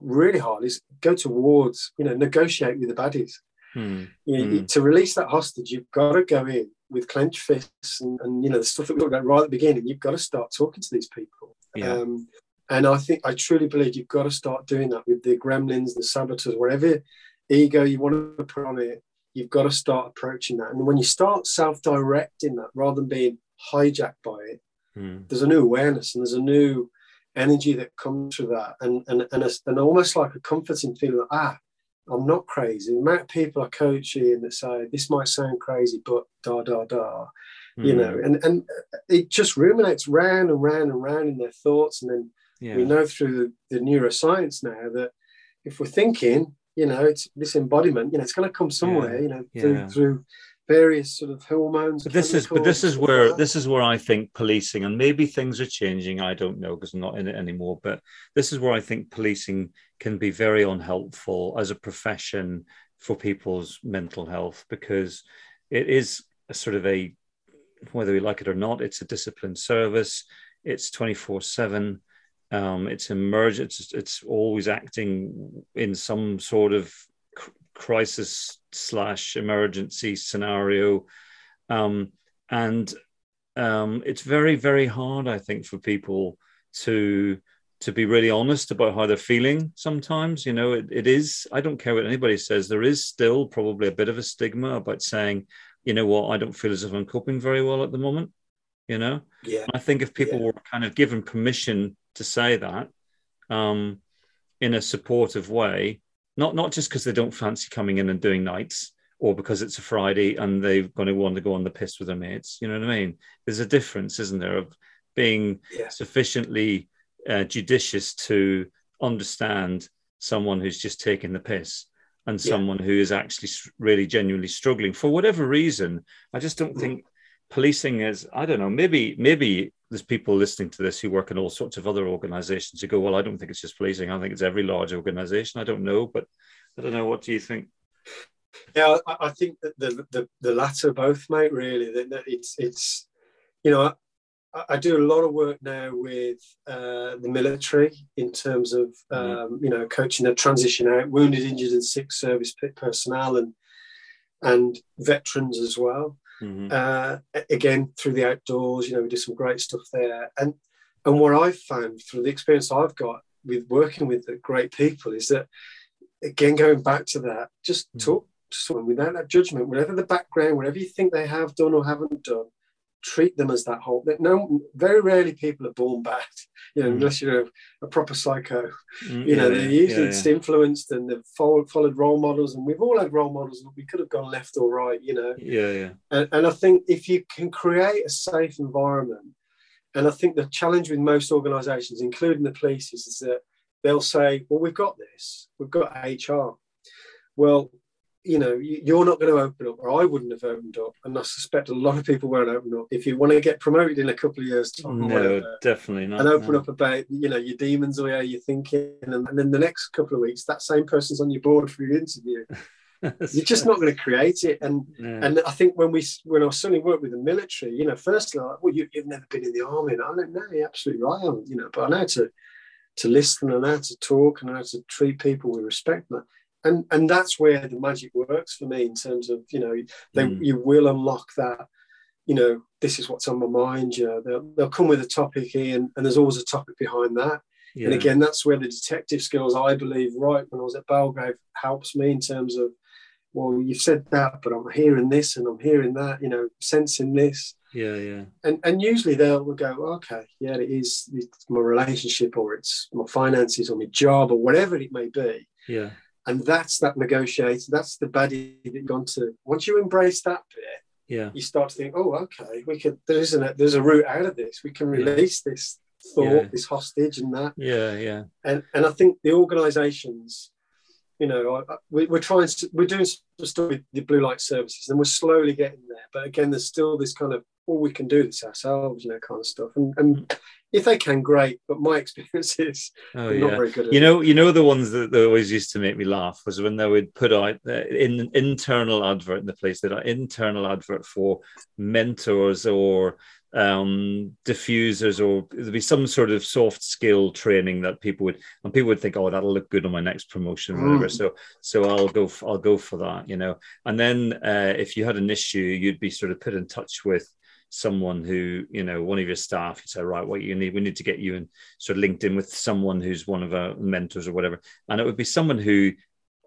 [SPEAKER 2] really hard is go towards, you know, negotiate with the baddies.
[SPEAKER 1] Hmm.
[SPEAKER 2] You,
[SPEAKER 1] Mm.
[SPEAKER 2] you- to release that hostage, you've got to go in with clenched fists and, and you know the stuff that we talked about right at the beginning. You've got to start talking to these people.
[SPEAKER 1] Yeah.
[SPEAKER 2] Um, and I think I truly believe you've got to start doing that with the gremlins, the saboteurs, whatever ego you want to put on it, you've got to start approaching that. And when you start self-directing that rather than being hijacked by it,
[SPEAKER 1] Mm.
[SPEAKER 2] there's a new awareness and there's a new energy that comes through that and and and, a, and almost like a comforting feeling like, ah i'm not crazy the amount of people i coach in that say this might sound crazy but da da da you
[SPEAKER 1] Mm.
[SPEAKER 2] know and and it just ruminates round and round and round in their thoughts and then
[SPEAKER 1] yeah.
[SPEAKER 2] we know through the, the neuroscience now that if we're thinking you know it's this embodiment you know it's going to come somewhere
[SPEAKER 1] Yeah,
[SPEAKER 2] you know
[SPEAKER 1] yeah.
[SPEAKER 2] through, through various sort of hormones
[SPEAKER 1] But this is but this is where this is where I think policing and maybe things are changing. I don't know because I'm not in it anymore. But this is where I think policing can be very unhelpful as a profession for people's mental health because it is a sort of a whether we like it or not, it's a disciplined service. It's twenty four seven. Um, it's emergent. It's, it's always acting in some sort of crisis slash emergency scenario. Um, and um, it's very very hard i think for people to to be really honest about how they're feeling sometimes you know it, it is i don't care what anybody says there is still probably a bit of a stigma about saying you know what? I don't feel as if i'm coping very well at the moment you know?
[SPEAKER 2] Yeah.
[SPEAKER 1] I think if people
[SPEAKER 2] Yeah.
[SPEAKER 1] were kind of given permission to say that um, in a supportive way, not not just because they don't fancy coming in and doing nights or because it's a Friday and they're going to want to go on the piss with their mates. You know what I mean? There's a difference, isn't there, of being
[SPEAKER 2] yeah
[SPEAKER 1] sufficiently uh, judicious to understand someone who's just taking the piss and
[SPEAKER 2] Yeah.
[SPEAKER 1] someone who is actually really genuinely struggling for whatever reason. I just don't
[SPEAKER 2] Mm.
[SPEAKER 1] think policing is. I don't know. Maybe maybe there's people listening to this who work in all sorts of other organisations who go, well, I don't think it's just policing. I think it's every large organisation. I don't know, but I don't know. What do you think?
[SPEAKER 2] Yeah, I, I think that the, the the latter both, mate. Really, that, that it's it's you know I, I do a lot of work now with uh, the military in terms of um, you know coaching the transition out, wounded, injured, and sick service personnel and and veterans as well.
[SPEAKER 1] Mhm.
[SPEAKER 2] Uh, again through the outdoors, you know, we do some great stuff there. And and what I've found through the experience I've got with working with the great people is that again going back to that, just
[SPEAKER 1] Mm.
[SPEAKER 2] talk to someone without that judgment, whatever the background, whatever you think they have done or haven't done, treat them as that whole. No, very rarely people are born bad, you know,
[SPEAKER 1] Mm.
[SPEAKER 2] unless you're a, a proper psycho.
[SPEAKER 1] Mm,
[SPEAKER 2] You know,
[SPEAKER 1] yeah,
[SPEAKER 2] they're usually
[SPEAKER 1] yeah,
[SPEAKER 2] just influenced and they've followed, followed role models, and we've all had role models. That we could have gone left or right, you know.
[SPEAKER 1] yeah, yeah.
[SPEAKER 2] And, and I think if you can create a safe environment, and I think the challenge with most organisations, including the police, is, is that they'll say, "Well, we've got this. We've got HR." Well, you know, you- you're not going to open up, or I wouldn't have opened up, and I suspect a lot of people won't open up. If you want to get promoted in a couple of years' time,
[SPEAKER 1] No,
[SPEAKER 2] whatever,
[SPEAKER 1] definitely not.
[SPEAKER 2] and open
[SPEAKER 1] no.
[SPEAKER 2] up about you know your demons or how you're thinking, and, and then the next couple of weeks, that same person's on your board for your interview. You're just not going to create it, and
[SPEAKER 1] Yeah.
[SPEAKER 2] and I think when we when I suddenly worked with the military, you know, firstly, like, well, you, you've never been in the army, and I don't know, you're absolutely right, you know, but I know how to to listen and how to talk and how to treat people with respect, and and, and that's where the magic works for me in terms of you know they
[SPEAKER 1] Mm.
[SPEAKER 2] you will unlock that. You know, this is what's on my mind. You know, they'll, they'll come with a topic, Ian, and there's always a topic behind that.
[SPEAKER 1] yeah.
[SPEAKER 2] And again, that's where the detective skills, I believe, right when I was at Belgrave, helps me in terms of, well, you've said that, but I'm hearing this and I'm hearing that, you know, sensing this.
[SPEAKER 1] yeah, yeah,
[SPEAKER 2] And and usually they'll go, okay, yeah, it is it's my relationship or it's my finances or my job or whatever it may be.
[SPEAKER 1] yeah,
[SPEAKER 2] And that's that negotiator, that's the baddie that you've gone to. Once you embrace that bit,
[SPEAKER 1] yeah,
[SPEAKER 2] you start to think, oh, okay, we could there isn't a, there's a route out of this. We can release this thought,
[SPEAKER 1] Yeah.
[SPEAKER 2] this hostage and that
[SPEAKER 1] yeah, yeah.
[SPEAKER 2] and and I think the organisations, you know, I- we, we're trying, to, we're doing some stuff with the blue light services, and we're slowly getting there. But again, there's still this kind of, all we can do this ourselves, you know, kind of stuff. And and if they can, great. But my experience is
[SPEAKER 1] Oh,
[SPEAKER 2] they're not very good at
[SPEAKER 1] You
[SPEAKER 2] it.
[SPEAKER 1] know, you know the ones that, that always used to make me laugh was when they would put out the in internal advert in the place that internal advert for mentors or um diffusers or there'd be some sort of soft skill training that people would and people would think oh that'll look good on my next promotion or whatever.
[SPEAKER 2] Mm.
[SPEAKER 1] so so i'll go f- i'll go for that you know. And then uh, if you had an issue you'd be sort of put in touch with someone who you know one of your staff. You'd say right what you need we need to get you in sort of linked in with someone who's one of our mentors or whatever. And it would be someone who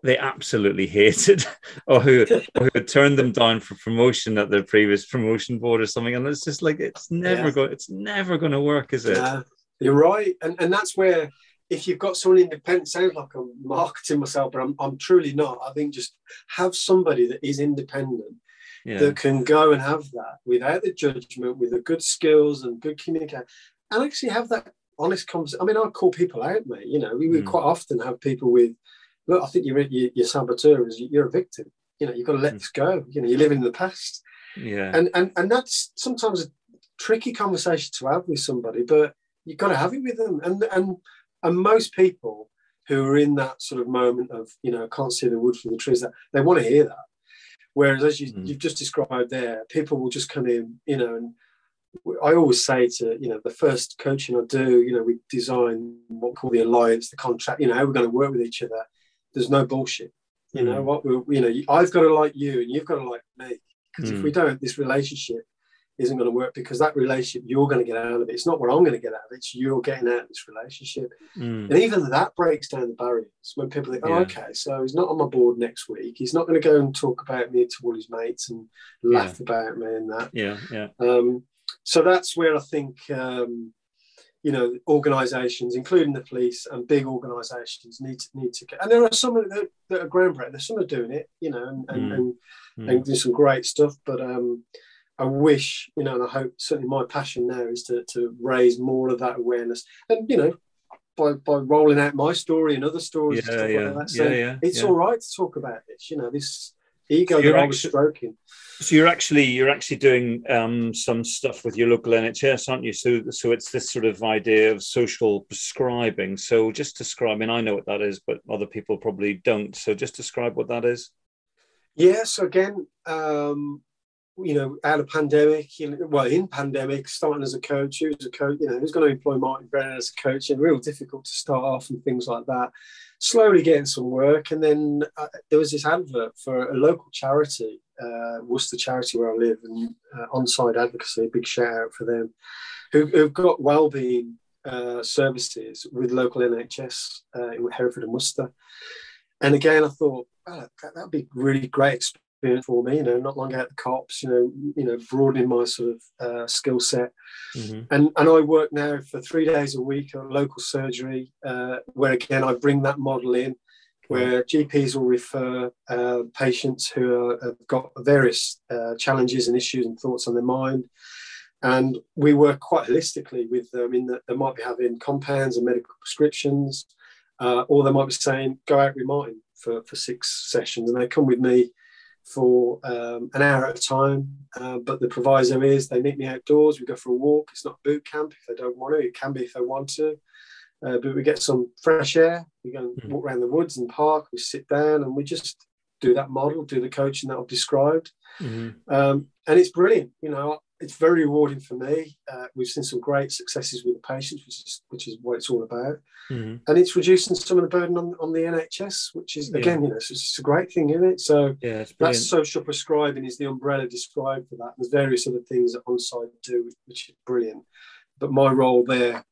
[SPEAKER 1] they absolutely hated or who, or who had turned them down for promotion at their previous promotion board or something and it's just like it's never yeah. going it's never going to work is it yeah,
[SPEAKER 2] you're right and and that's where if you've got someone independent sounds like i'm marketing myself but i'm, I'm truly not i think just have somebody that is independent yeah. that can go and have that without the judgment with the good skills and good communication and actually have that honest conversation i mean i call people out mate you know we, we mm. quite often have people with look, I think you're your, your saboteur is you're a victim. You know, you've got to let mm. this go. You know, you're living in the past.
[SPEAKER 1] Yeah.
[SPEAKER 2] And and and that's sometimes a tricky conversation to have with somebody, but you've got to have it with them. And and and most people who are in that sort of moment of you know can't see the wood for the trees, that they want to hear that. Whereas as you, mm. you've just described there, people will just come in, you know, and I always say to you know the first coaching I do, you know, we design what we call the alliance, the contract, you know, how we're going to work with each other there's no bullshit. You mm. know what? We, you know, I've got to like you, and you've got to like me. Because mm. if we don't, this relationship isn't going to work. Because that relationship, you're going to get out of it. It's not what I'm going to get out of it. It's you're getting out of this relationship. Mm. And even that breaks down the barriers when people think, oh, okay, so he's not on my board next week. He's not going to go and talk about me to all his mates and laugh yeah. about me and that.
[SPEAKER 1] Yeah, yeah.
[SPEAKER 2] Um, so that's where I think. Um, you know organisations, including the police and big organisations, need to need to get. And there are some that, that are groundbreaking. There's some are doing it, you know, and and, mm. and, mm. and doing some great stuff. But um, I wish, you know, and I hope certainly my passion now is to to raise more of that awareness. And you know, by, by rolling out my story and other stories
[SPEAKER 1] yeah, and yeah, like that.
[SPEAKER 2] So
[SPEAKER 1] yeah, yeah,
[SPEAKER 2] it's
[SPEAKER 1] yeah.
[SPEAKER 2] all right to talk about this. You know, this ego so I was stroking.
[SPEAKER 1] So you're actually you're actually doing um, some stuff with your local NHS, aren't you? So so it's this sort of idea of social prescribing. So just describe. I mean, I know what that is, but other people probably don't. So just describe what that is.
[SPEAKER 2] Yeah. So again, um, you know, out of pandemic, you know, well, in pandemic, starting as a coach, who's a coach, you know, who's going to employ Martin Brennan as a coach, and real difficult to start off and things like that. Slowly getting some work, and then uh, there was this advert for a local charity uh, Worcester charity where I live, and uh, Onside Advocacy, big shout out for them, who, have got wellbeing uh, services with local NHS uh, in Hereford and Worcester. And again, I thought oh, that would be really great experience for me. You know, not long out the cops. You know, you know, broadening my sort of uh, skill set. Mm-hmm. And and I work now for three days a week at local surgery, uh, where again I bring that model in where GPs will refer uh, patients who are, have got various uh, challenges and issues and thoughts on their mind. And we work quite holistically with them in that they might be having compounds and medical prescriptions, uh, or they might be saying, go out with Martin for, for six sessions. And they come with me for um, an hour at a time. Uh, but the proviso is they meet me outdoors, we go for a walk. It's not boot camp if they don't want to, it can be if they want to. Uh, but we get some fresh air. We go and mm-hmm. walk around the woods and park. We sit down and we just do that model, do the coaching that I've described. Mm-hmm. Um, and it's brilliant. You know, it's very rewarding for me. Uh, we've seen some great successes with the patients, which is which is what it's all about. Mm-hmm. And it's reducing some of the burden on, on the NHS, which is again, yeah. you know, it's, it's, a great thing, isn't it? So
[SPEAKER 1] yeah,
[SPEAKER 2] that's social prescribing is the umbrella described for that. There's various other things that Onside do, which is brilliant. But my role there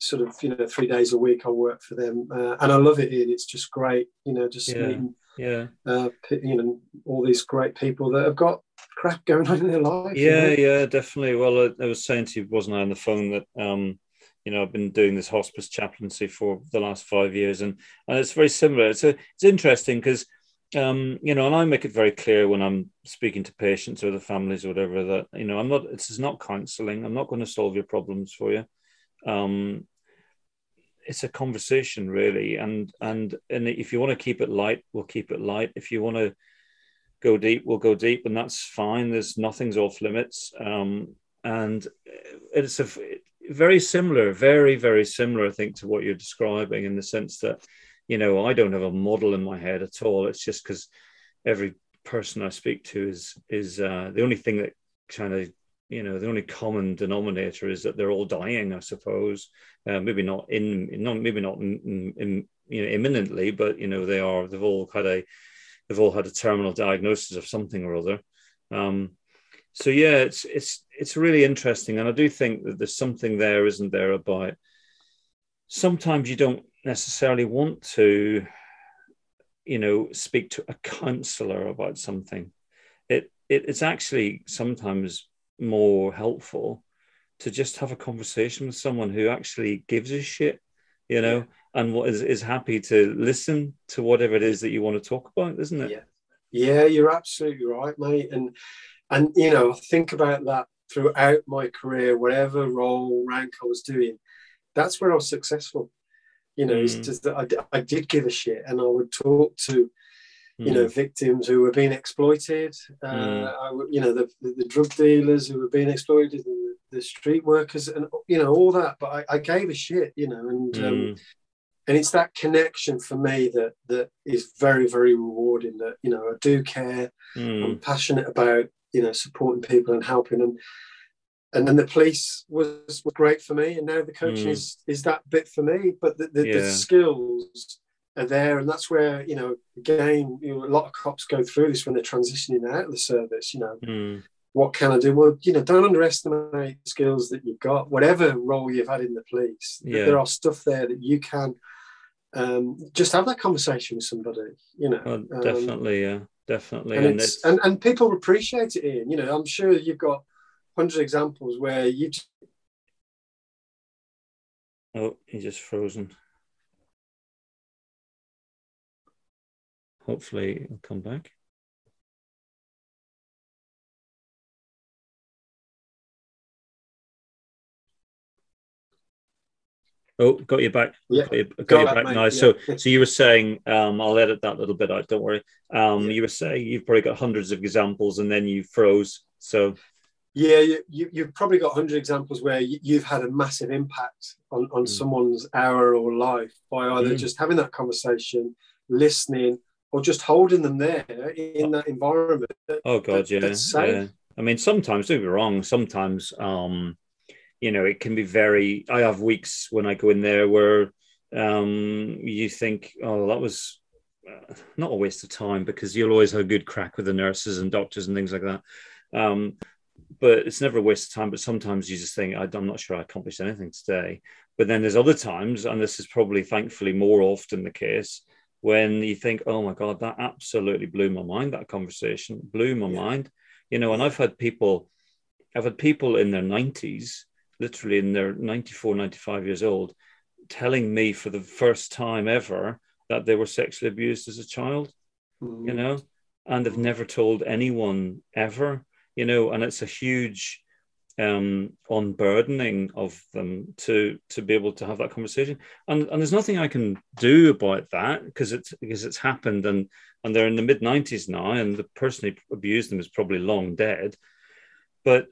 [SPEAKER 2] sort of you know three days a week I work for them, uh, and I love it. It's just great, you know, just
[SPEAKER 1] yeah.
[SPEAKER 2] meeting,
[SPEAKER 1] yeah,
[SPEAKER 2] uh, you know, all these great people that have got crap going on in their life.
[SPEAKER 1] Yeah, you know? yeah, definitely. Well, I, I, was saying to you, wasn't I, on the phone that um, you know I've been doing this hospice chaplaincy for the last five years, and and it's very similar. It's a, it's interesting because. Um, you know, and I make it very clear when I'm speaking to patients or the families or whatever that you know I'm not. This is not counselling. I'm not going to solve your problems for you um, it's a conversation really. And and and if you want to keep it light we'll keep it light. If you want to go deep we'll go deep and that's fine. There's nothing's off limits. Um, and it's a very similar very very similar i think to what you're describing in the sense that you know i don't have a model in my head at all. It's just because every person i speak to is is uh, the only thing that kind of you know the only common denominator is that they're all dying i suppose uh, maybe not in not maybe not in, in, you know imminently but you know they are they've all had a they've all had a terminal diagnosis of something or other um, so yeah it's it's it's really interesting and i do think that there's something there isn't there about sometimes you don't necessarily want to you know, speak to a counselor about something. It, it it's actually sometimes more helpful to just have a conversation with someone who actually gives a shit, you know, yeah. and what is, is happy to listen to whatever it is that you want to talk about, isn't it?
[SPEAKER 2] Yeah. Yeah, you're absolutely right, mate. And and you know, think about that throughout my career, whatever role rank I was doing, that's where I was successful. You know, mm. it's just that I, I did give a shit, and I would talk to you know, mm. victims who were being exploited, uh, mm. You know, the, the, drug dealers who were being exploited, the, the, street workers, and you know, all that. But I, I gave a shit, you know, and mm. um, and it's that connection for me that that is very, very rewarding. That you know, I do care.
[SPEAKER 1] Mm.
[SPEAKER 2] I'm passionate about you know supporting people and helping them. And then the police was, was great for me, and now the coaching mm. is is that bit for me. But the, the, yeah. the skills are there, and that's where you know again, you know, a lot of cops go through this when they're transitioning out of the service. You know,
[SPEAKER 1] mm.
[SPEAKER 2] what can I do? Well, you know, don't underestimate the skills that you've got, whatever role you've had in the police. Yeah. There are stuff there that you can um, just have that conversation with somebody. You know,
[SPEAKER 1] um, definitely, um, yeah, definitely,
[SPEAKER 2] and, and, it's, and and people appreciate it. Ian, you know, I'm sure you've got hundreds of examples where you.
[SPEAKER 1] Just oh, he's just frozen. Hopefully, it'll come back. Oh, got you back.
[SPEAKER 2] Yeah,
[SPEAKER 1] got you, got got you back now. Yeah. So, so you were saying, um, I'll edit that little bit out. Don't worry. Um, yeah. You were saying you've probably got hundreds of examples, and then you froze. So,
[SPEAKER 2] yeah, you, you, have probably got hundred examples where you, have had a massive impact on on mm. someone's hour or life by either mm. just having that conversation, listening, or just holding them there in that environment.
[SPEAKER 1] Oh God, yeah, yeah. I mean, sometimes don't be wrong. Sometimes, um, you know, it can be very. I have weeks when I go in there where um, you think, oh, that was uh, not a waste of time because you'll always have a good crack with the nurses and doctors and things like that. Um, but it's never a waste of time. But sometimes you just think, I'm not sure I accomplished anything today. But then there's other times, and this is probably thankfully more often the case, when you think, oh my God, that absolutely blew my mind, that conversation blew my yeah. mind. You know, and I've had people, I've had people in their 90s, literally in their 94, 95 years old, telling me for the first time ever that they were sexually abused as a child, mm-hmm. you know, and they've never told anyone ever, you know, and it's a huge, um, unburdening of them to to be able to have that conversation. And and there's nothing I can do about that because it's because it's happened and and they're in the mid 90s now, and the person who abused them is probably long dead. But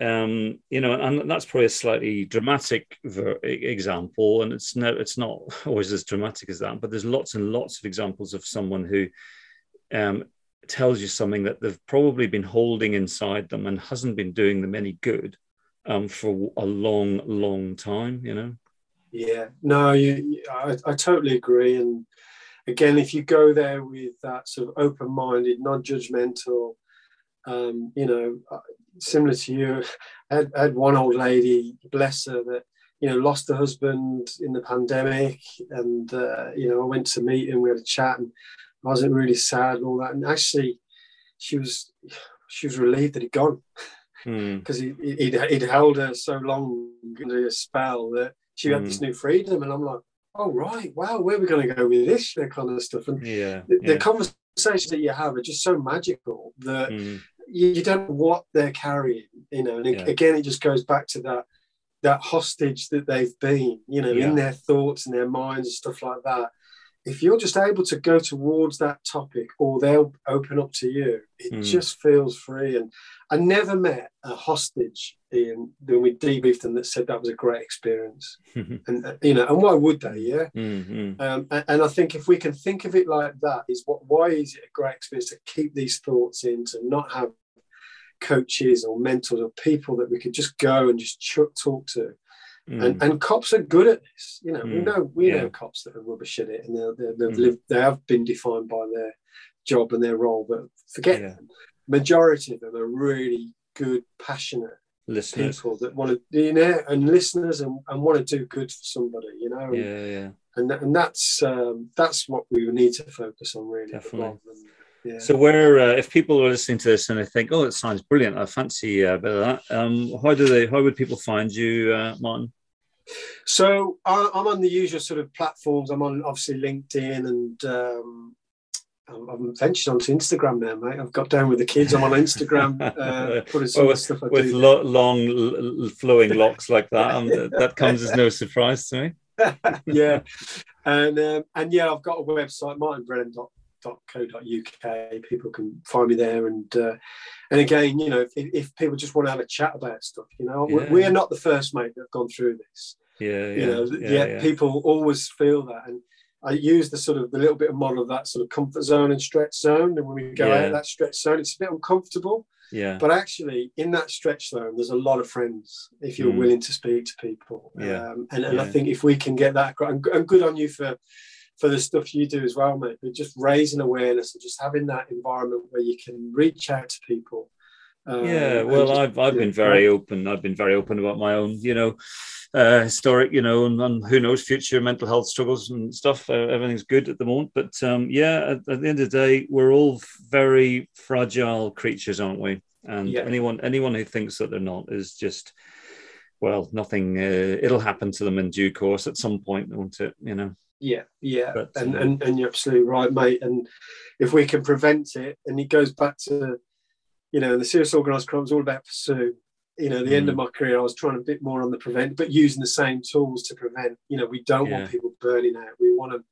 [SPEAKER 1] um, you know, and that's probably a slightly dramatic ver- example, and it's no, it's not always as dramatic as that. But there's lots and lots of examples of someone who um, tells you something that they've probably been holding inside them and hasn't been doing them any good um, for a long, long time, you know?
[SPEAKER 2] Yeah, no, you, I, I totally agree. And again, if you go there with that sort of open minded, non judgmental, um, you know, uh, similar to you, I had, I had one old lady, bless her, that you know, lost her husband in the pandemic, and uh, you know, I went to meet him. We had a chat, and I wasn't really sad and all that. And actually, she was she was relieved that he'd gone because
[SPEAKER 1] mm.
[SPEAKER 2] he, he'd, he'd held her so long under a spell that she mm. had this hmm. new freedom. And I'm like, oh right, wow, where are we going to go with this That kind of stuff? And
[SPEAKER 1] yeah,
[SPEAKER 2] the,
[SPEAKER 1] yeah.
[SPEAKER 2] the conversations that you have are just so magical that mm. you, you, don't know what they're carrying. You know, and it, again, it just goes back to that that hostage that they've been, you know, yeah. in their thoughts and their minds and stuff like that if you're just able to go towards that topic or they'll open up to you, it mm. just feels free. And I never met a hostage in when we debriefed them that said that was a great experience. and uh, you know, and why would they? Yeah.
[SPEAKER 1] Mm-hmm.
[SPEAKER 2] Um, and, and, I think if we can think of it like that, is what why is it a great experience to keep these thoughts in, to not have coaches or mentors or people that we could just go and just ch- talk to
[SPEAKER 1] Mm.
[SPEAKER 2] And, and cops are good at this. You know, mm. we know we yeah. know cops that are rubbish at it, and they're, they've mm. lived, they have been defined by their job and their role. But forget yeah. them. Majority of them are really good, passionate
[SPEAKER 1] listeners.
[SPEAKER 2] people that want to, you know, and listeners and, and want to do good for somebody. You know,
[SPEAKER 1] yeah, yeah.
[SPEAKER 2] and and that's um, that's what we need to focus on really.
[SPEAKER 1] Definitely.
[SPEAKER 2] Than, yeah.
[SPEAKER 1] So, where uh, if people are listening to this and they think, "Oh, it sounds brilliant," I fancy uh, a bit of that. Um, how do they? How would people find you, uh, Martin?
[SPEAKER 2] So I, am on the usual sort of platforms. I'm on obviously LinkedIn and um, I'm, ventured onto Instagram now, mate. I've got down with the kids. I'm on Instagram, uh, putting some
[SPEAKER 1] well, with, with. Lo- long, flowing locks like that. Um, that comes as no surprise to me.
[SPEAKER 2] yeah, and um, and yeah, I've got a website, martinbrennan.co.uk. People can find me there, and uh, and again, you know, if, if, people just want to have a chat about stuff, you know, yeah. we are not the first mate that have gone through this.
[SPEAKER 1] Yeah,
[SPEAKER 2] you know, yeah, yeah, people always feel that, and I use the sort of the little bit of model of that sort of comfort zone and stretch zone. And when we go out that stretch zone, it's a bit uncomfortable.
[SPEAKER 1] Yeah.
[SPEAKER 2] But actually, in that stretch zone, there's a lot of friends if you're mm. willing to speak to people.
[SPEAKER 1] Yeah.
[SPEAKER 2] Um, and and yeah. I think if we can get that, and good on you for for the stuff you do as well, mate. But just raising awareness and just having that environment where you can reach out to people.
[SPEAKER 1] Um, yeah, well, just, I've I've been very open. I've been very open about my own, you know, uh, historic, you know, and, and, who knows, future mental health struggles and stuff. Uh, everything's good at the moment, but um, yeah, at, at, the end of the day, we're all very fragile creatures, aren't we? And yeah. anyone anyone who thinks that they're not is just well, nothing. Uh, it'll happen to them in due course at some point, won't it? You know.
[SPEAKER 2] Yeah, yeah, but, and, um, and and you're absolutely right, mate. And if we can prevent it, and it goes back to, you know, the serious organised crime is all about pursue. You know, the mm. end of mm. my career, I was trying a bit more on the prevent, but using the same tools to prevent. You know, we don't yeah. want people burning out. We want to,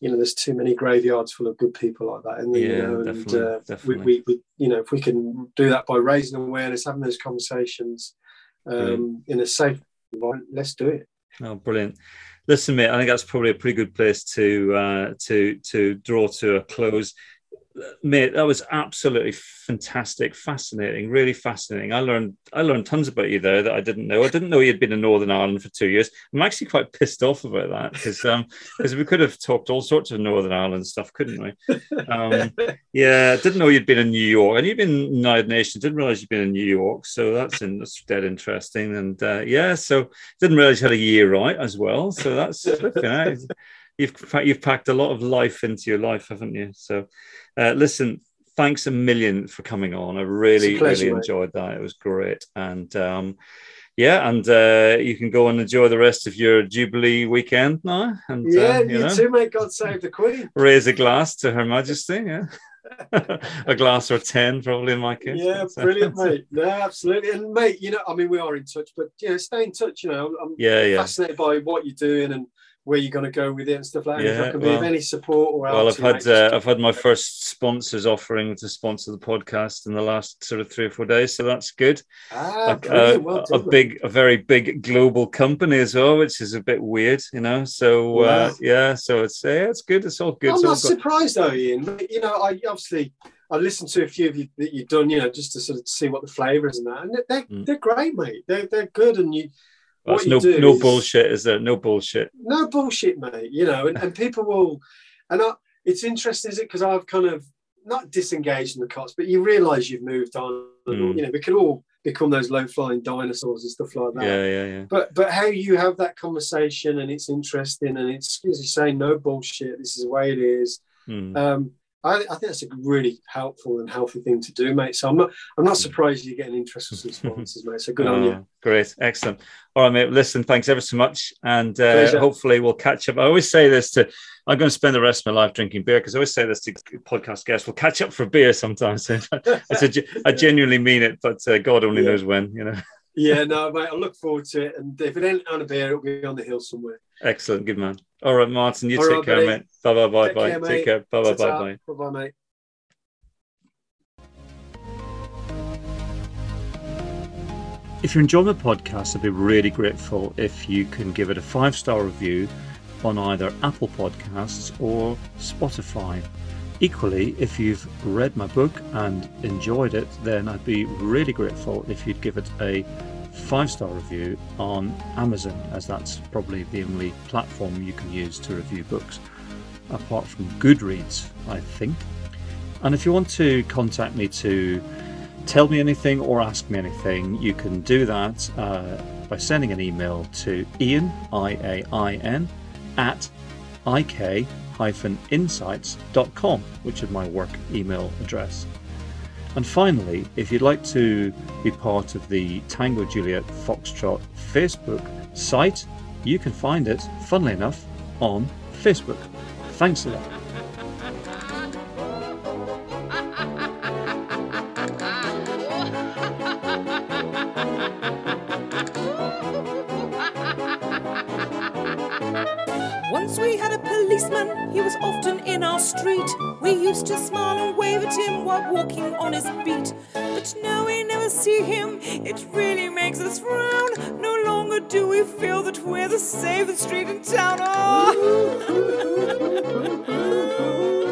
[SPEAKER 2] you know, there's too many graveyards full of good people like that, and yeah, you know,
[SPEAKER 1] and uh.
[SPEAKER 2] We, we, we, you know, if we can do that by raising awareness, having those conversations um, in a safe environment, let's do it.
[SPEAKER 1] Oh, brilliant! Listen, mate, I think that's probably a pretty good place to uh, to to draw to a close mate, that was absolutely fantastic, fascinating, really fascinating. I learned I learned tons about you there that I didn't know. I didn't know you'd been in Northern Ireland for two years. I'm actually quite pissed off about that because um because we could have talked all sorts of Northern Ireland stuff, couldn't we? Um, yeah, didn't know you'd been in New York, and you've been in United Nations. Didn't realize you'd been in New York, so that's in, that's dead interesting. And uh, yeah, so didn't realize you had a year right as well. So that's you know, you've you've packed a lot of life into your life, haven't you? So, uh, listen, thanks a million for coming on. I really pleasure, really enjoyed that. It was great, and um, yeah, and uh, you can go and enjoy the rest of your Jubilee weekend now. And
[SPEAKER 2] uh, yeah, uh, you, you know, too, mate. God save the Queen.
[SPEAKER 1] Raise a glass to Her Majesty. Yeah. a glass or 10 probably in my case
[SPEAKER 2] yeah brilliant mate no absolutely and mate you know i mean we are in touch but you know stay in touch you know i'm
[SPEAKER 1] yeah, yeah.
[SPEAKER 2] fascinated by what you're doing and where you're going to go with it and stuff like that. Yeah, if I can well, be of any support or
[SPEAKER 1] well, I've had uh, I've had my first sponsors offering to sponsor the podcast in the last sort of three or four days, so that's good.
[SPEAKER 2] Ah, a, well
[SPEAKER 1] a, a big, a very big global company as well, which is a bit weird, you know. So uh, yeah, so it's yeah, it's good. It's all good.
[SPEAKER 2] I'm
[SPEAKER 1] so
[SPEAKER 2] not surprised though, Ian. You know, I obviously. I listened to a few of you that you've done, you know, just to sort of see what the flavour is and that, and they're, mm. they're great, mate. They're, they're good, and you
[SPEAKER 1] that's no no is, bullshit, is there? No bullshit.
[SPEAKER 2] No bullshit, mate. You know, and, and people will, and I, it's interesting, is it? Because I've kind of not disengaged in the cots, but you realise you've moved on. Mm. You know, we could all become those low flying dinosaurs and stuff like that.
[SPEAKER 1] Yeah, yeah, yeah.
[SPEAKER 2] But but how you have that conversation and it's interesting and it's as you say, no bullshit. This is the way it is.
[SPEAKER 1] Mm.
[SPEAKER 2] Um, I, I, think that's a really helpful and healthy thing to do, mate. So I'm not, I'm not surprised you're getting interest from some sponsors, mate. So good oh, on you.
[SPEAKER 1] Great, excellent. All right, mate. Listen, thanks ever so much, and uh, hopefully we'll catch up. I always say this to, I'm going to spend the rest of my life drinking beer because I always say this to podcast guests. We'll catch up for beer sometimes. I genuinely mean it, but uh, God only yeah. knows when, you know.
[SPEAKER 2] yeah, no, mate. I look forward to it, and if it ain't on a beer, it'll be on the hill somewhere.
[SPEAKER 1] Excellent, good man. All right, Martin, you All take right, care, buddy. mate. Bye bye bye bye. Care, take care. Bye bye bye bye.
[SPEAKER 2] Bye bye, mate.
[SPEAKER 1] If you're enjoying the podcast, I'd be really grateful if you can give it a five star review on either Apple Podcasts or Spotify. Equally, if you've read my book and enjoyed it, then I'd be really grateful if you'd give it a five star review on Amazon, as that's probably the only platform you can use to review books, apart from Goodreads, I think. And if you want to contact me to tell me anything or ask me anything, you can do that uh, by sending an email to Ian, I A I N, at ik-insights.com, which is my work email address. And finally, if you'd like to be part of the Tango Juliet Foxtrot Facebook site, you can find it, funnily enough, on Facebook. Thanks a lot.
[SPEAKER 3] Once we had a policeman, he was often in our street. We used to smile walking on his beat. But now we never see him, it really makes us frown. No longer do we feel that we're the safest street in town. Oh.